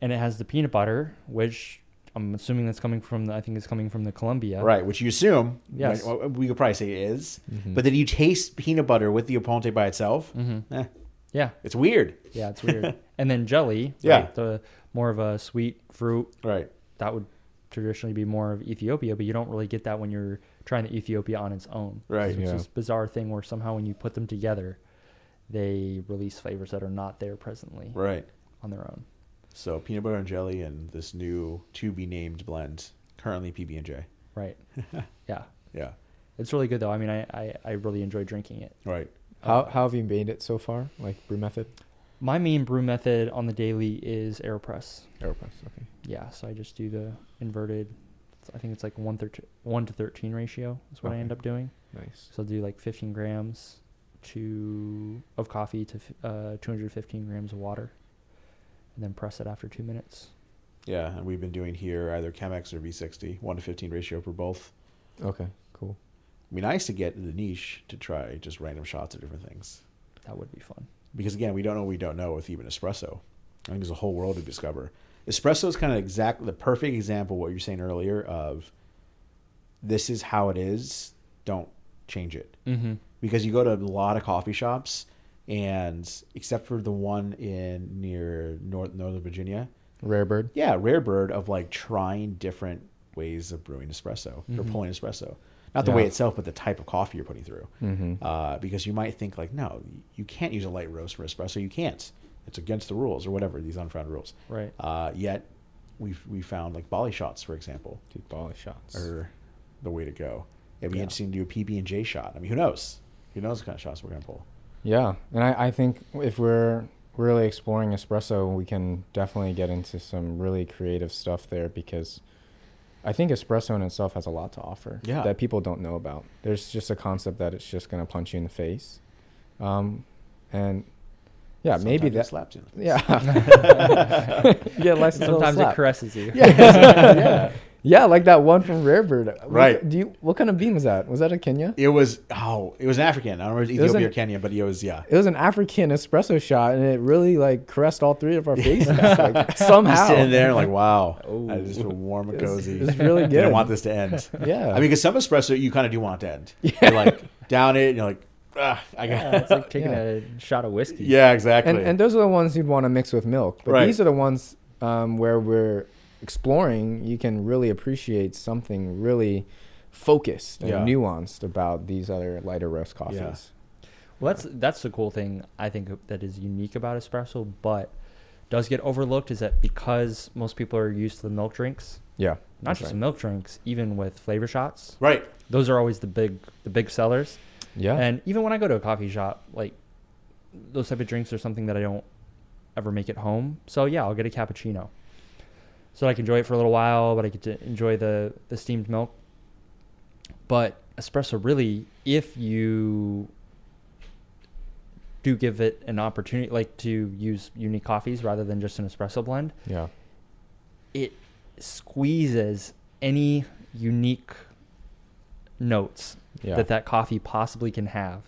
S2: and it has the peanut butter, which I'm assuming that's coming from. The, I think it's coming from the Colombia.
S1: right. Which you assume,
S2: Yes.
S1: when- we could probably say it is,
S3: Mhm.
S1: but then you taste peanut butter with the Aponte by itself.
S2: hmm
S1: Eh,
S2: Yeah,
S1: it's weird.
S2: yeah, it's weird. and then jelly,
S1: Yeah.
S2: right, the more of a sweet fruit
S1: Right.
S2: that would traditionally be more of Ethiopia, but you don't really get that when you're trying the Ethiopia on its own.
S1: Right.
S2: So it's
S3: Yeah.
S2: this bizarre thing where somehow when you put them together, they release flavors that are not there presently
S1: Right.
S2: on their own.
S1: So peanut butter and jelly and this new to be named blend, currently PB and J.
S2: Right. yeah.
S1: Yeah.
S2: It's really good though. I mean, I, I, I really enjoy drinking it.
S1: Right.
S3: Um, how how have you made it so far? Like brew method?
S2: My main brew method on the daily is AeroPress.
S3: Aeropress. Okay.
S2: Yeah, so I just do the inverted. I think it's like one, thir- one to thirteen ratio is what I end up doing.
S3: Nice.
S2: So I'll do like fifteen grams to of coffee to f- uh, two hundred fifteen grams of water, and then press it after two minutes.
S1: Yeah, and we've been doing here either Chemex or V60, one to fifteen ratio for both.
S3: Okay. Cool.
S1: It'd be nice to get in the niche to try just random shots of different things.
S2: That would be fun.
S1: Because again, we don't know what we don't know with even espresso. I think there's a whole world to discover. Espresso is kind of exactly the perfect example of what you're saying earlier of this is how it is. Don't change it.
S2: Mm-hmm.
S1: because you go to a lot of coffee shops and except for the one in near North Northern Virginia,
S3: Rare bird.
S1: yeah, rare bird of like trying different ways of brewing espresso or
S2: Mhm.
S1: pulling espresso. Not the
S3: Yeah.
S1: way itself, but the type of coffee you're putting through.
S3: Mm-hmm.
S1: Uh, because you might think like, no, you can't use a light roast for espresso. You can't. It's against the rules or whatever these unfound rules.
S2: Right.
S1: Uh, yet we we found like Bali shots, for example,
S3: Dude, volley shots.
S1: are the way to go. It'd be
S3: Yeah.
S1: interesting to do a PB and J shot. I mean, who knows? Who knows what kind of shots we're gonna pull?
S3: Yeah, and I, I think if we're really exploring espresso, we can definitely get into some really creative stuff there because I think espresso in itself has a lot to offer
S1: Yeah.
S3: that people don't know about. There's just a concept that it's just going to punch you in the face. Um, and yeah, maybe
S1: Sometimes it
S3: that.
S1: slaps you. in the face.
S3: Yeah. yeah,
S2: Sometimes it caresses you.
S3: Yeah, yeah, yeah, like that one from Rarebird. What-
S1: Right.
S3: Do you? What kind of bean was that? Was that a Kenya?
S1: It was oh, it was an African. I don't remember if it
S3: was
S1: was Ethiopia
S3: an-
S1: or Kenya, but it was yeah.
S3: It was an African espresso shot, and it really like caressed all three of our faces like, somehow.
S1: Just sitting there like wow,
S2: Oh.
S1: I just feel warm and
S3: It was-
S1: cozy.
S3: it was really good.
S1: I Didn't want this to end.
S3: Yeah.
S1: I mean, because some espresso you kind of do want to end. Yeah. You're like down it, and you're like, ah, I got.
S2: Yeah, it's like taking
S3: Yeah.
S2: a shot of whiskey.
S1: yeah, exactly.
S3: and and those are the ones you'd want to mix with milk. But
S1: Right.
S3: these are the ones um, where we're exploring. You can really appreciate something really focused and
S1: Yeah.
S3: nuanced about these other lighter roast coffees.
S2: Well, that's that's the cool thing I think that is unique about espresso, but does get overlooked is that because most people are used to the milk drinks,
S3: Yeah,
S2: not just
S3: right.
S2: milk drinks, even with flavor shots,
S1: right.
S2: those are always the big the big sellers.
S3: Yeah,
S2: And even when I go to a coffee shop, like those type of drinks are something that I don't ever make at home. So yeah, I'll get a cappuccino. So I can enjoy it for a little while, but I get to enjoy the the steamed milk. But espresso really, if you do give it an opportunity like to use unique coffees rather than just an espresso blend,
S3: yeah,
S2: it squeezes any unique notes
S3: yeah.
S2: that that coffee possibly can have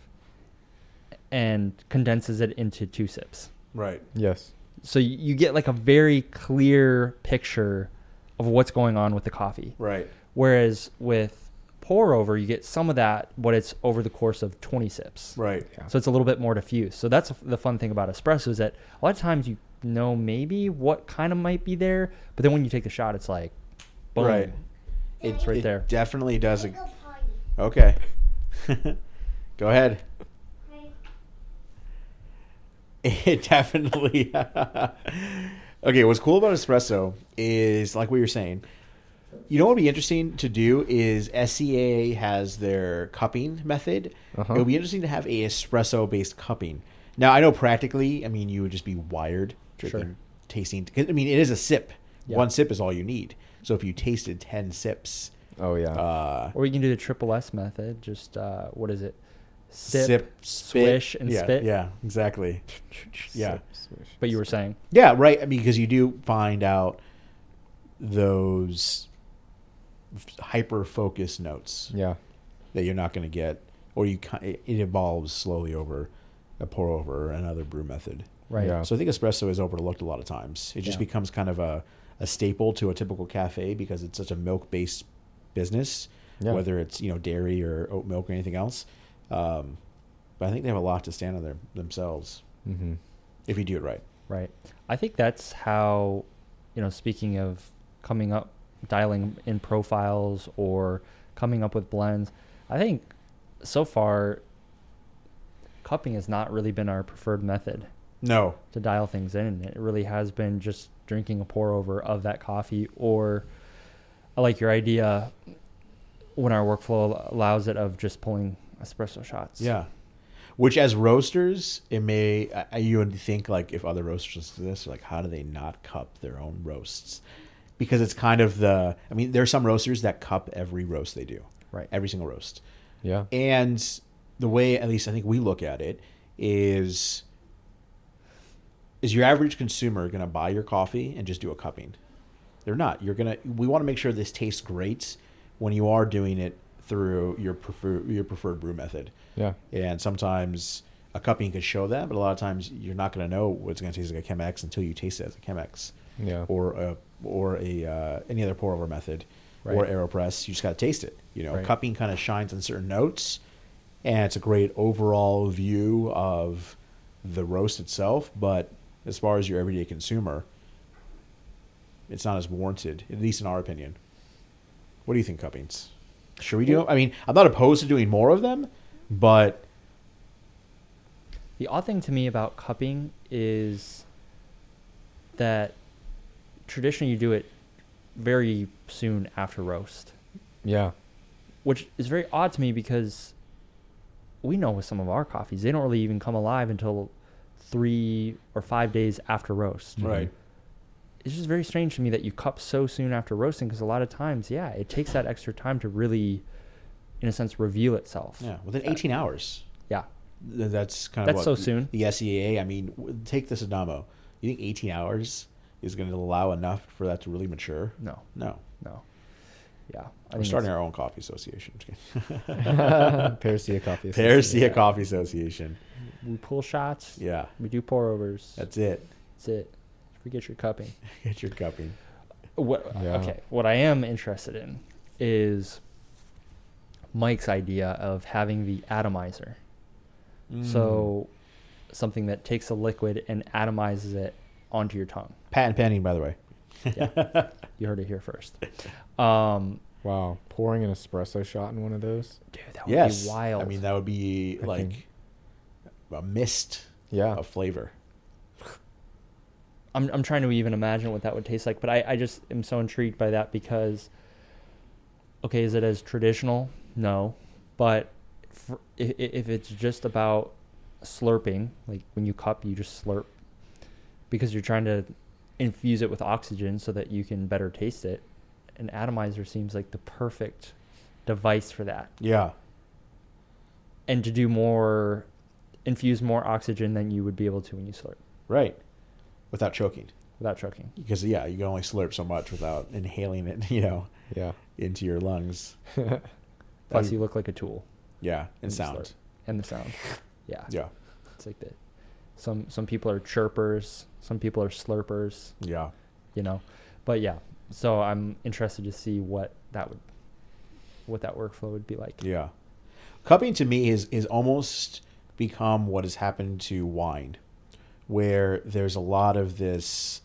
S2: and condenses it into two sips.
S1: Right.
S3: yes,
S2: So you get like a very clear picture of what's going on with the coffee.
S1: Right.
S2: Whereas with pour over, you get some of that, but it's over the course of 20 sips.
S1: Right.
S3: yeah.
S2: So it's a little bit more diffuse. So that's the fun thing about espresso is that a lot of times you know maybe what kind of might be there, but then when you take the shot, it's like, boom.
S1: Right.
S2: It's right
S1: it
S2: there.
S1: Definitely does.
S4: Go
S1: A, okay. Go ahead. It definitely. okay, what's cool about espresso is like what you're saying. You know what would be interesting to do is SCA has their cupping method.
S3: Uh-huh.
S1: It would be interesting to have a espresso based cupping. Now I know practically, I mean, you would just be wired drinking,
S2: Sure.
S1: tasting. I mean, it is a sip.
S2: Yeah.
S1: One sip is all you need. So if you tasted ten sips,
S3: Oh yeah.
S1: uh,
S2: Or you can do the triple S method. Just uh, what is it? Sip,
S1: sip, spit,
S2: swish, and
S1: yeah,
S2: spit.
S1: Yeah, exactly. Yeah.
S3: Sip, swish.
S2: But you were saying,
S1: Yeah, right. I mean, because you do find out those hyper focused notes
S3: Yeah.
S1: that you're not going to get, or you it evolves slowly over a pour over or another brew method.
S2: right?
S3: Yeah.
S1: So I think espresso is overlooked a lot of times. It just
S2: Yeah.
S1: becomes kind of a, a staple to a typical cafe because it's such a milk based business,
S3: Yeah.
S1: whether it's you know dairy or oat milk or anything else. Um, but I think they have a lot to stand on their, themselves
S3: Mm-hmm.
S1: if you do it right.
S2: Right. I think that's how, you know, speaking of coming up, dialing in profiles or coming up with blends, I think so far, cupping has not really been our preferred method
S1: No,
S2: to dial things in. It really has been just drinking a pour over of that coffee, or I like your idea when our workflow allows it of just pulling espresso shots.
S1: Yeah. Which, as roasters, it may I- you would think like if other roasters listen to this, like how do they not cup their own roasts? Because it's kind of the. I mean, there are some roasters that cup every roast they do,
S2: Right.
S1: every single roast,
S3: Yeah.
S1: and the way at least I think we look at it is is your average consumer going to buy your coffee and just do a cupping? They're not. You're gonna. We want to make sure this tastes great when you are doing it through your prefer your preferred brew method.
S3: Yeah.
S1: And sometimes a cupping could show that, but a lot of times you're not going to know what's going to taste like a Chemex until you taste it as a Chemex
S3: Yeah.
S1: or a or a uh, any other pour over method or Aeropress. You just got to taste it. You know,
S2: Right.
S1: cupping kind of shines on certain notes, and it's a great overall view of the roast itself. But as far as your everyday consumer, it's not as warranted, at least in our opinion. What do you think, cuppings? Should we do? I mean, I'm not opposed to doing more of them, but
S2: The odd thing to me about cupping is that traditionally you do it very soon after roast,
S3: Yeah.
S2: which is very odd to me because we know with some of our coffees, they don't really even come alive until three or five days after roast.
S1: right.
S2: It's just very strange to me that you cup so soon after roasting because a lot of times, yeah, it takes that extra time to really, in a sense, reveal itself.
S1: Yeah, within 18 hours.
S2: Yeah.
S1: Th- That's kind of
S2: That's
S1: what
S2: so soon.
S1: The SCA. I mean, w- take the Adamo. You think 18 hours is going to allow enough for that to really mature?
S2: No,
S1: No.
S2: no. Yeah. I
S1: We're starting our own coffee association.
S3: Paracia Coffee. Association.
S1: Paracia
S2: Yeah.
S1: Coffee Association.
S2: We pull shots.
S1: Yeah,
S2: We do pour overs.
S1: that's it.
S2: That's it. Forget your cupping.
S1: Get your cupping.
S2: What?
S3: Yeah.
S2: Okay. What I am interested in is Mike's idea of having the atomizer.
S1: Mm.
S2: So something that takes a liquid and atomizes it onto your tongue.
S1: patent pending, by the way.
S2: Yeah. you heard it here first. Um,
S3: Wow. Pouring an espresso shot in one of those.
S2: dude, that would
S1: Yes,
S2: be wild.
S1: I mean that would be
S3: I
S1: like
S3: think-
S1: a mist
S3: Yeah.
S1: of flavor.
S2: I'm I'm trying to even imagine what that would taste like, but I, I just am so intrigued by that because okay, is it as traditional? No, but for, if, if it's just about slurping, like when you cup, you just slurp because you're trying to infuse it with oxygen so that you can better taste it. An atomizer seems like the perfect device for that,
S1: Yeah,
S2: and to do more, infuse more oxygen than you would be able to when you slurp
S1: right. Without choking,
S2: without choking.
S1: because yeah, you can only slurp so much without inhaling it. You know,
S3: Yeah.
S1: into your lungs.
S2: Plus,
S1: Um,
S2: you look like a tool.
S1: Yeah, and
S2: And
S1: sound.
S2: slurp. and the sound. Yeah,
S1: Yeah,
S2: it's like that. Some some people are chirpers, some people are slurpers,
S1: yeah.
S2: you know. But yeah, so I'm interested to see what that would, what that workflow would be like.
S1: Yeah. Cupping to me is is almost become what has happened to wine, where there's a lot of this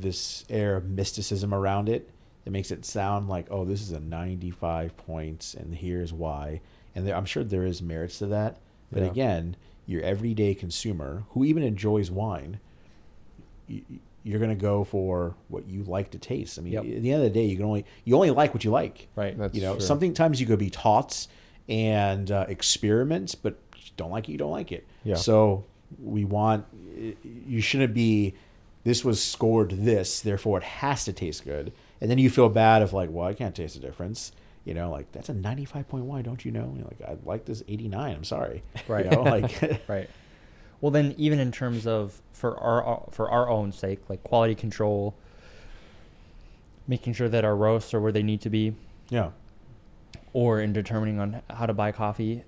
S1: this air of mysticism around it that makes it sound like, oh, this is a 95 points, and here's why. And there, I'm sure there is merits to that. But
S3: Yeah.
S1: again, your everyday consumer who even enjoys wine, you, you're going to go for what you like to taste. I mean,
S2: Yep.
S1: at the end of the day, you can only you only like what you like.
S2: Right.
S3: That's
S1: you know,
S3: true.
S1: sometimes you could be taught and uh, experiments, but you don't like it, you don't like it.
S3: Yeah.
S1: So we want you shouldn't be. This was scored this, therefore it has to taste good, and then you feel bad if like, well, I can't taste the difference. You know, like that's a 95.1 don't you know? Like I like this eighty-nine. I'm sorry.
S2: Right.
S1: You know, like
S2: right. Well, then, even in terms of for our for our own sake, like quality control, making sure that our roasts are where they need to be,
S1: yeah,
S2: or in determining on how to buy coffee.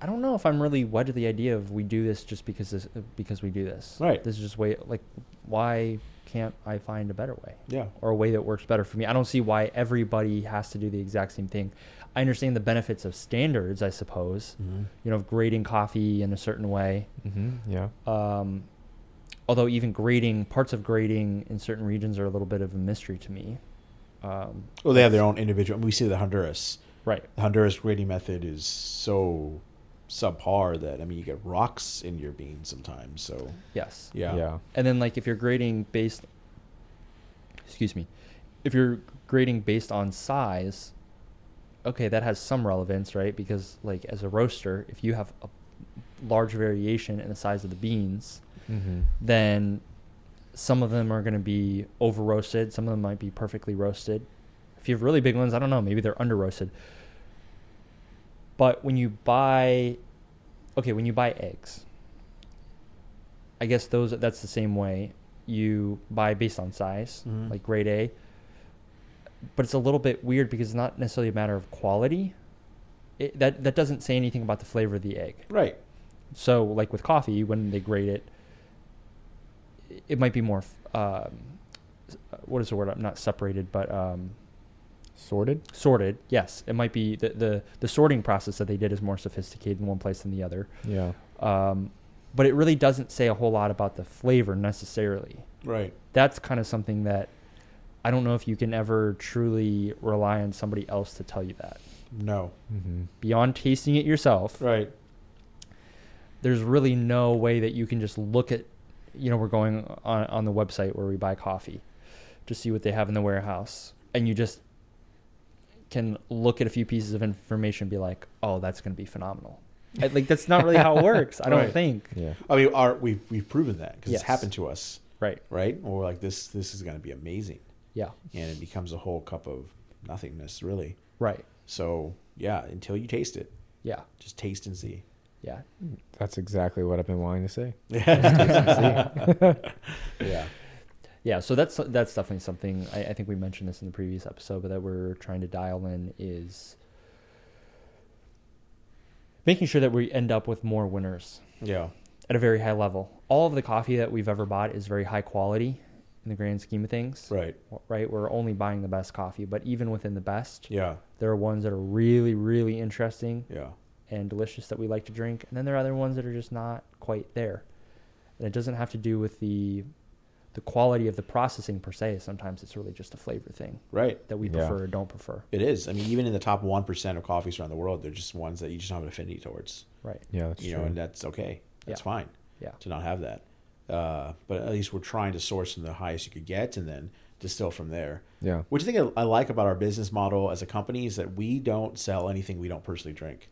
S2: I don't know if I'm really wed to the idea of we do this just because this because we do this.
S1: Right.
S2: This is just way like why can't I find a better way
S1: yeah,
S2: or a way that works better for me? I don't see why everybody has to do the exact same thing. I understand the benefits of standards, I suppose.
S1: Mhm.
S2: You know, of grading coffee in a certain way.
S3: Mm-hmm. Yeah.
S2: Um, although even grading parts of grading in certain regions are a little bit of a mystery to me. Um,
S1: Well, they have their own individual. We see the Honduras.
S2: right.
S1: The Honduras grading method is so subpar that I mean, you get rocks in your beans sometimes. So
S2: Yes.
S1: yeah,
S3: Yeah.
S2: And then like if you're grading based excuse me. If you're grading based on size, okay, that has some relevance, right? Because like as a roaster, if you have a large variation in the size of the beans,
S3: Mm-hmm.
S2: then some of them are going to be over roasted, some of them might be perfectly roasted. If you have really big ones, I don't know, maybe they're under roasted. But when you buy okay, when you buy eggs, I guess those that's the same way. You buy based on size,
S1: Mhm.
S2: like grade A. But it's a little bit weird because it's not necessarily a matter of quality. It, that that doesn't say anything about the flavor of the egg.
S1: right.
S2: So, like with coffee, when they grade it, it might be more. Um, what is the word? I'm not separated, but um,
S3: Sorted.
S2: sorted. Yes, it might be the, the the sorting process that they did is more sophisticated in one place than the other.
S3: Yeah.
S2: Um, but it really doesn't say a whole lot about the flavor necessarily.
S1: Right.
S2: That's kind of something that I don't know if you can ever truly rely on somebody else to tell you that.
S1: No.
S3: Mm-hmm.
S2: Beyond tasting it yourself,
S1: Right.
S2: there's really no way that you can just look at you know we're going on on the website where we buy coffee to see what they have in the warehouse and you just can look at a few pieces of information and be like oh that's going to be phenomenal I- like that's not really how it works i don't
S1: Right.
S2: think
S3: Yeah.
S1: I mean, our, we've we've proven that because
S2: Yes.
S1: it's happened to us,
S2: right
S1: right? Or like this. This is going to be amazing,
S2: yeah
S1: and it becomes a whole cup of nothingness, really.
S2: right
S1: So yeah, until you taste it,
S2: yeah
S1: just taste and see.
S2: yeah
S3: That's exactly what I've been wanting to say.
S1: yeah.
S2: yeah so that's that's definitely something I, I think we mentioned this in the previous episode but that we're trying to dial in is making sure that we end up with more winners
S1: Yeah.
S2: at a very high level. All of the coffee that we've ever bought is very high quality in the grand scheme of things.
S1: Right.
S2: Right? We're only buying the best coffee, but even within the best,
S1: Yeah.
S2: there are ones that are really, really interesting
S1: Yeah.
S2: and delicious that we like to drink, and then there are other ones that are just not quite there. And it doesn't have to do with the the quality of the processing per se. Sometimes it's really just a flavor thing
S1: Right.
S2: that we
S3: Yeah.
S2: prefer or don't prefer.
S1: It is. I mean, even in the top one percent of coffees around the world, they're just ones that you just don't have an affinity towards.
S2: Right.
S3: Yeah, that's
S1: you
S3: true.
S1: know, and that's okay. That's
S2: Yeah.
S1: fine
S2: Yeah.
S1: to not have that. Uh, but at least we're trying to source from the highest you could get, and then distill from there.
S3: yeah.
S1: Which I think I I like about our business model as a company is that we don't sell anything we don't personally drink.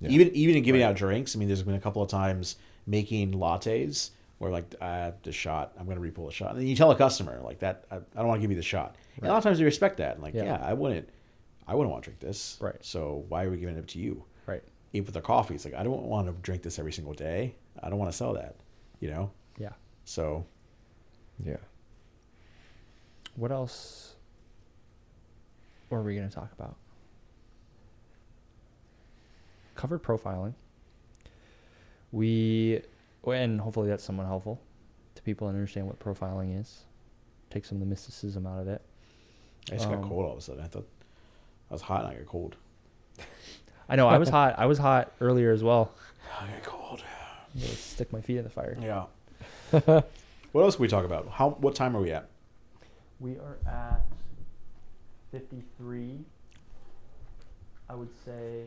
S3: Yeah.
S1: Even even in giving out drinks, I mean, there's been a couple of times making lattes where like uh, the shot, I'm going to repull a shot, and then you tell a customer like that, I, I don't want to give you the shot. And a lot of times they respect that, and like,
S2: Yeah.
S1: yeah. I wouldn't, I wouldn't want to drink this,
S2: Right.
S1: So why are we giving it up to you?
S2: Right.
S1: Even with the coffee, it's like I don't want to drink this every single day. I don't want to sell that, you know.
S2: Yeah.
S1: So
S3: Yeah.
S2: What else were we going to talk about? Covered profiling. We, and hopefully that's somewhat helpful to people and understand what profiling is. Take some of the mysticism out of it.
S1: I just got
S2: Um,
S1: cold all of a sudden. I thought I was hot and I got cold.
S2: I know I was hot. I was hot earlier as well.
S1: I got cold.
S2: I'm gonna stick my feet in the fire.
S1: Yeah. what else can we talk about? How? What time are we at?
S2: We are at 53. I would say,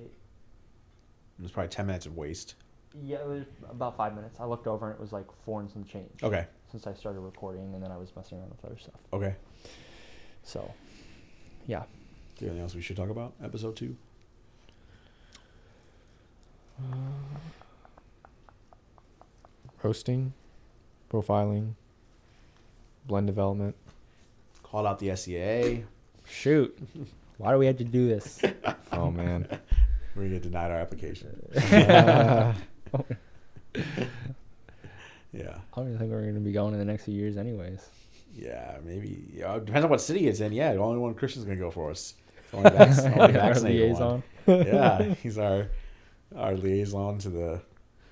S1: It was probably ten minutes of waste.
S2: Yeah, it was about five minutes. I looked over and it was like four and some change.
S1: Okay.
S2: Since I started recording, and then I was messing around with other stuff.
S1: Okay.
S2: So, yeah.
S1: Is there anything else we should talk about? Episode two.
S3: Roasting, profiling, blend development.
S1: Called out the SCA.
S2: Shoot. Why do we have to do this?
S3: Oh man.
S1: We're gonna get denied our application.
S3: Uh,
S1: Yeah.
S2: I don't even think we're going to be going in the next few years, anyways.
S1: Yeah, maybe. Yeah, it depends on what city it's in. Yeah, the only one Christian's gonna go for us. Only, vac- only
S2: Our
S1: vaccinated one. Yeah, he's our our liaison to the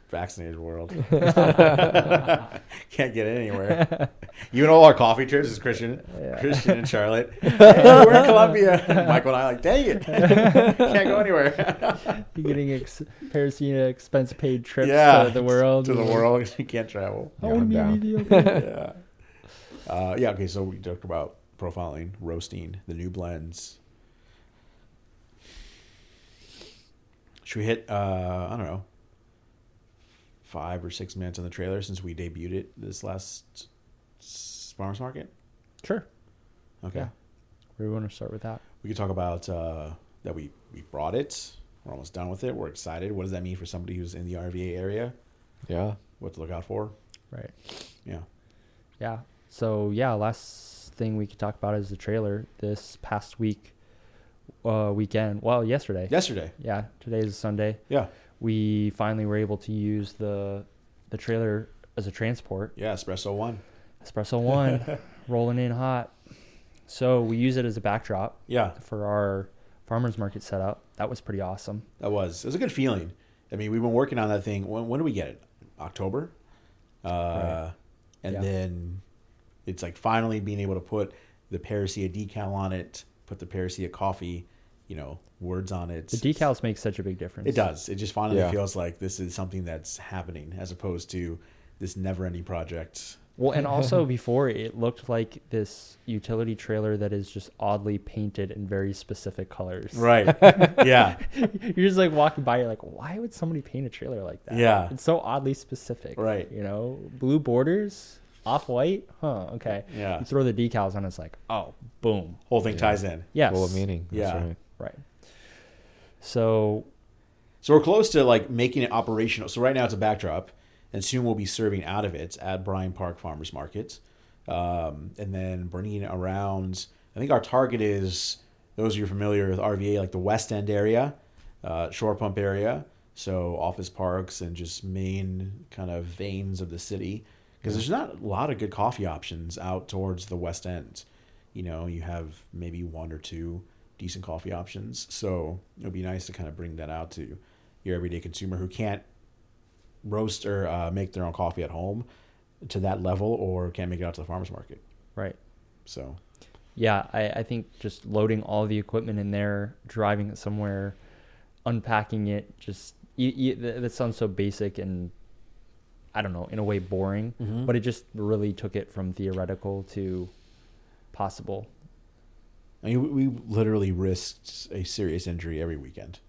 S1: vaccinated world. Can't get anywhere. Even all our coffee trips is Christian,
S2: Yeah.
S1: Christian and Charlotte. Hey, we're in Colombia. Michael and I are like, dang it, can't go anywhere.
S2: You're getting ex- Parasina expense paid trips
S1: yeah,
S2: to the world.
S1: to the world. You can't travel.
S2: I
S3: Yeah,
S2: want to be
S1: yeah. Uh, yeah. Okay. So we talked about profiling, roasting, the new blends. Should we hit? Uh, I don't know. Five or six minutes on the trailer since we debuted it this last farmers market.
S2: Sure.
S1: Okay.
S2: Yeah. We want to start with that.
S1: We could talk about uh, that we we brought it. We're almost done with it. We're excited. What does that mean for somebody who's in the RVA area?
S3: yeah.
S1: What to look out for?
S2: Right.
S1: Yeah.
S2: Yeah. So yeah, last thing we could talk about is the trailer. This past week, uh, weekend. Well, yesterday.
S1: Yesterday.
S2: Yeah. Today is Sunday.
S1: Yeah.
S2: We finally were able to use the the trailer as a transport.
S1: Yeah. Espresso one.
S2: Espresso one, rolling in hot. So we use it as a backdrop
S1: Yeah.
S2: for our farmers market setup. That was pretty awesome.
S1: That was. It was a good feeling. I mean, we've been working on that thing. When, when do we get it? October. Uh,
S2: Right.
S1: And
S2: Yeah.
S1: then it's like finally being able to put the Paracia decal on it, put the Paracia coffee, you know, words on it.
S2: The decals make such a big difference.
S1: It does. It just finally
S3: Yeah.
S1: feels like this is something that's happening as opposed to this never-ending project.
S2: Well, and also before it looked like this utility trailer that is just oddly painted in very specific colors.
S1: Right. yeah.
S2: You're just like walking by, you're like, why would somebody paint a trailer like that?
S1: Yeah.
S2: It's so oddly specific.
S1: Right.
S2: You know, blue borders, off white. Huh. Okay.
S1: Yeah.
S2: You throw the decals on, it's like, oh, boom.
S1: Whole thing
S3: Yeah.
S1: ties in.
S2: Yes.
S3: Full of meaning. That's
S1: Yeah.
S3: right.
S2: So
S1: So we're close to like making it operational. So right now it's a backdrop, and soon we'll be serving out of it at Bryan Park Farmers Market, um, and then bringing it around. I think our target is those of you familiar with RVA, like the West End area, uh, Short Pump area, so office parks and just main kind of veins of the city. Because there's not a lot of good coffee options out towards the West End. You know, you have maybe one or two decent coffee options. So it would be nice to kind of bring that out to your everyday consumer who can't roast or uh, make their own coffee at home to that level or can't make it out to the farmer's market.
S2: right.
S1: So,
S2: Yeah, I, I think just loading all the equipment in there, driving it somewhere, unpacking it, just you, you, that, sounds so basic and I don't know, in a way boring,
S1: Mhm.
S2: but it just really took it from theoretical to possible.
S1: I mean, we we literally risked a serious injury every weekend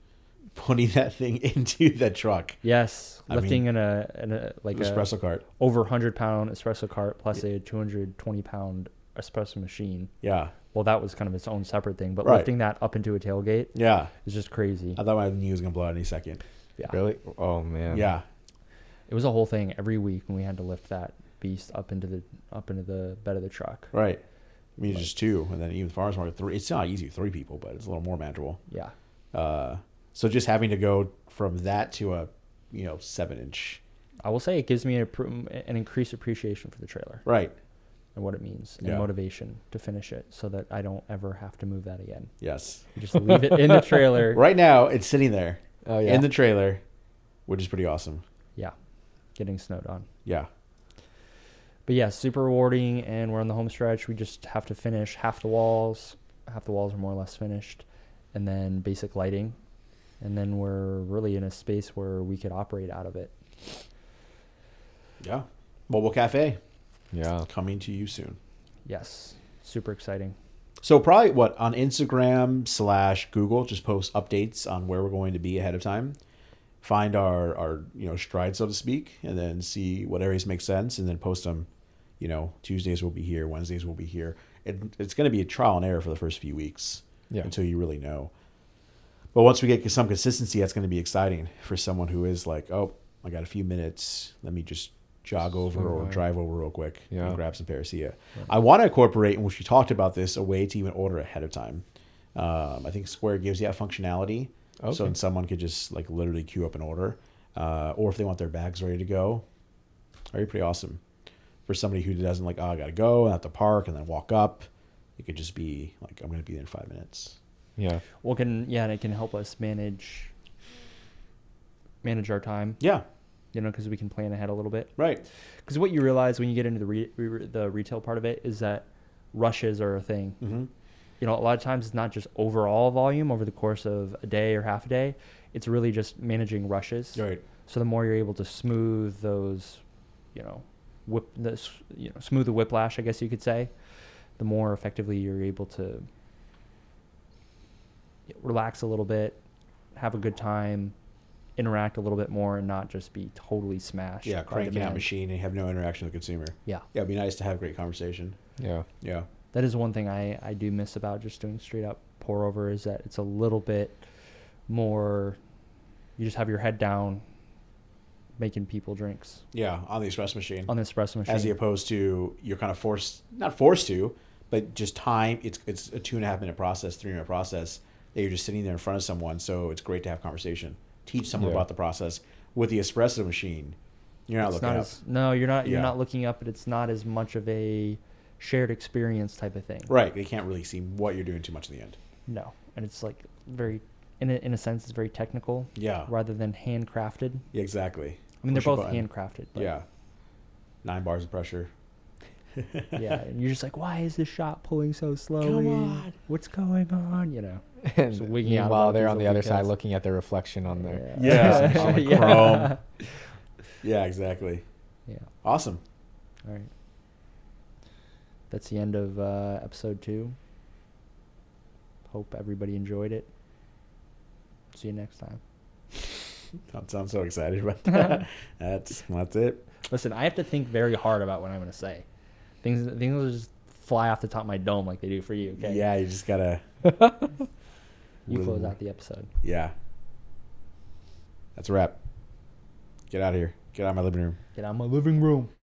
S1: putting that thing into the truck.
S2: Yes,
S1: I
S2: lifting in a in a like a
S1: espresso cart.
S2: over 100 pound espresso cart plus a 220 pound espresso machine.
S1: Yeah.
S2: Well, that was kind of its own separate thing, but
S1: Right.
S2: lifting that up into a tailgate
S1: Yeah.
S2: is just crazy.
S1: I thought my knee was going to blow out any second.
S2: Yeah.
S3: Really? Oh man.
S1: Yeah.
S2: It was a whole thing every week when we had to lift that beast up into the up into the bed of the truck.
S1: Right. I mean, just two. And then even the farmer's market, three. It's not easy, three people, but it's a little more manageable.
S2: Yeah.
S1: Uh, so just having to go from that to a, you know, seven inch.
S2: I will say it gives me a, an increased appreciation for the trailer
S1: Right.
S2: and what it means and
S1: Yeah.
S2: motivation to finish it so that I don't ever have to move that again.
S1: Yes.
S2: You just leave it in the trailer.
S1: Right now, it's sitting there
S3: Oh yeah.
S1: in the trailer, which is pretty awesome.
S2: Yeah. Getting snowed on.
S1: Yeah.
S2: But yeah, super rewarding and we're on the home stretch. We just have to finish half the walls. Half the walls are more or less finished. And then basic lighting. And then we're really in a space where we could operate out of it.
S1: Yeah. Mobile cafe
S3: yeah.
S1: coming to you soon.
S2: Yes. Super exciting.
S1: So probably what on Instagram slash Google, just post updates on where we're going to be ahead of time. Find our our you know stride so to speak, and then see what areas make sense, and then post them. You know, Tuesdays will be here, Wednesdays will be here. It, it's going to be a trial and error for the first few weeks
S3: Yeah.
S1: until you really know. But once we get some consistency, that's going to be exciting for someone who is like, oh, I got a few minutes. Let me just jog over or
S3: Right.
S1: drive over real quick
S3: Yeah.
S1: and grab some Paracia. I want to incorporate, and which we talked about this, a way to even order ahead of time. Um, I think Square gives you that functionality, so
S3: Okay.
S1: then someone could just like literally queue up an order, uh, or if they want their bags ready to go, that'd be pretty awesome for somebody who doesn't like, oh, I got to go and at the park and then walk up. It could just be like, I'm going to be there in five minutes.
S3: Yeah.
S2: Well, can yeah, and it can help us manage manage our time.
S1: Yeah,
S2: You know, because we can plan ahead a little bit.
S1: right.
S2: Because what you realize when you get into the re- re- the retail part of it is that rushes are a thing.
S1: Mm-hmm.
S2: You know, a lot of times it's not just overall volume over the course of a day or half a day. It's really just managing rushes.
S1: Right.
S2: So the more you're able to smooth those, you know, whip this, you know, smooth the whiplash, I guess you could say, the more effectively you're able to relax a little bit, have a good time, interact a little bit more, and not just be totally smashed.
S1: Yeah, cranking out machine and have no interaction with the consumer.
S2: Yeah,
S1: Yeah, it'd be nice to have a great conversation.
S3: Yeah.
S1: Yeah.
S2: that is one thing I I do miss about just doing straight up pour over is that it's a little bit more. You just have your head down, making people drinks
S1: Yeah, on the espresso machine.
S2: on the espresso machine.
S1: As opposed to you're kind of forced, not forced to, but just time. It's it's a two and a half minute process, three minute process that you're just sitting there in front of someone. So it's great to have conversation, teach someone
S3: Yeah.
S1: about the process. With the espresso machine, you're not
S2: it's
S1: looking
S2: not
S1: up.
S2: as no, you're not you're
S1: Yeah.
S2: not looking up, but it's not as much of a shared experience type of thing.
S1: Right, they can't really see what you're doing too much in the end.
S2: No, and it's like very, in a, in a sense, it's very technical
S1: Yeah,
S2: rather than handcrafted.
S1: yeah exactly.
S2: I mean, they're both
S1: button.
S2: handcrafted. But
S1: Yeah, nine bars of pressure.
S2: yeah, and you're just like, why is this shot pulling so slowly?
S1: Come on.
S2: What's going on? You know.
S3: And
S2: Just wigging out
S3: meanwhile, they're on the
S2: little
S3: other side looking at the reflection on their.
S1: Yeah, on the
S2: yeah.
S1: chrome. Yeah, exactly.
S2: Yeah.
S1: Awesome.
S2: All right. That's the end of uh, episode two. Hope everybody enjoyed it. See you next time.
S1: Don't sound so excited about that. that's that's it.
S2: Listen, I have to think very hard about what I'm going to say. Things things will just fly off the top of my dome like they do for you. Okay.
S1: Yeah, you just gotta.
S2: You close out the episode.
S1: Yeah. That's a wrap. Get out of here. Get out of my living room.
S2: Get out of my living room.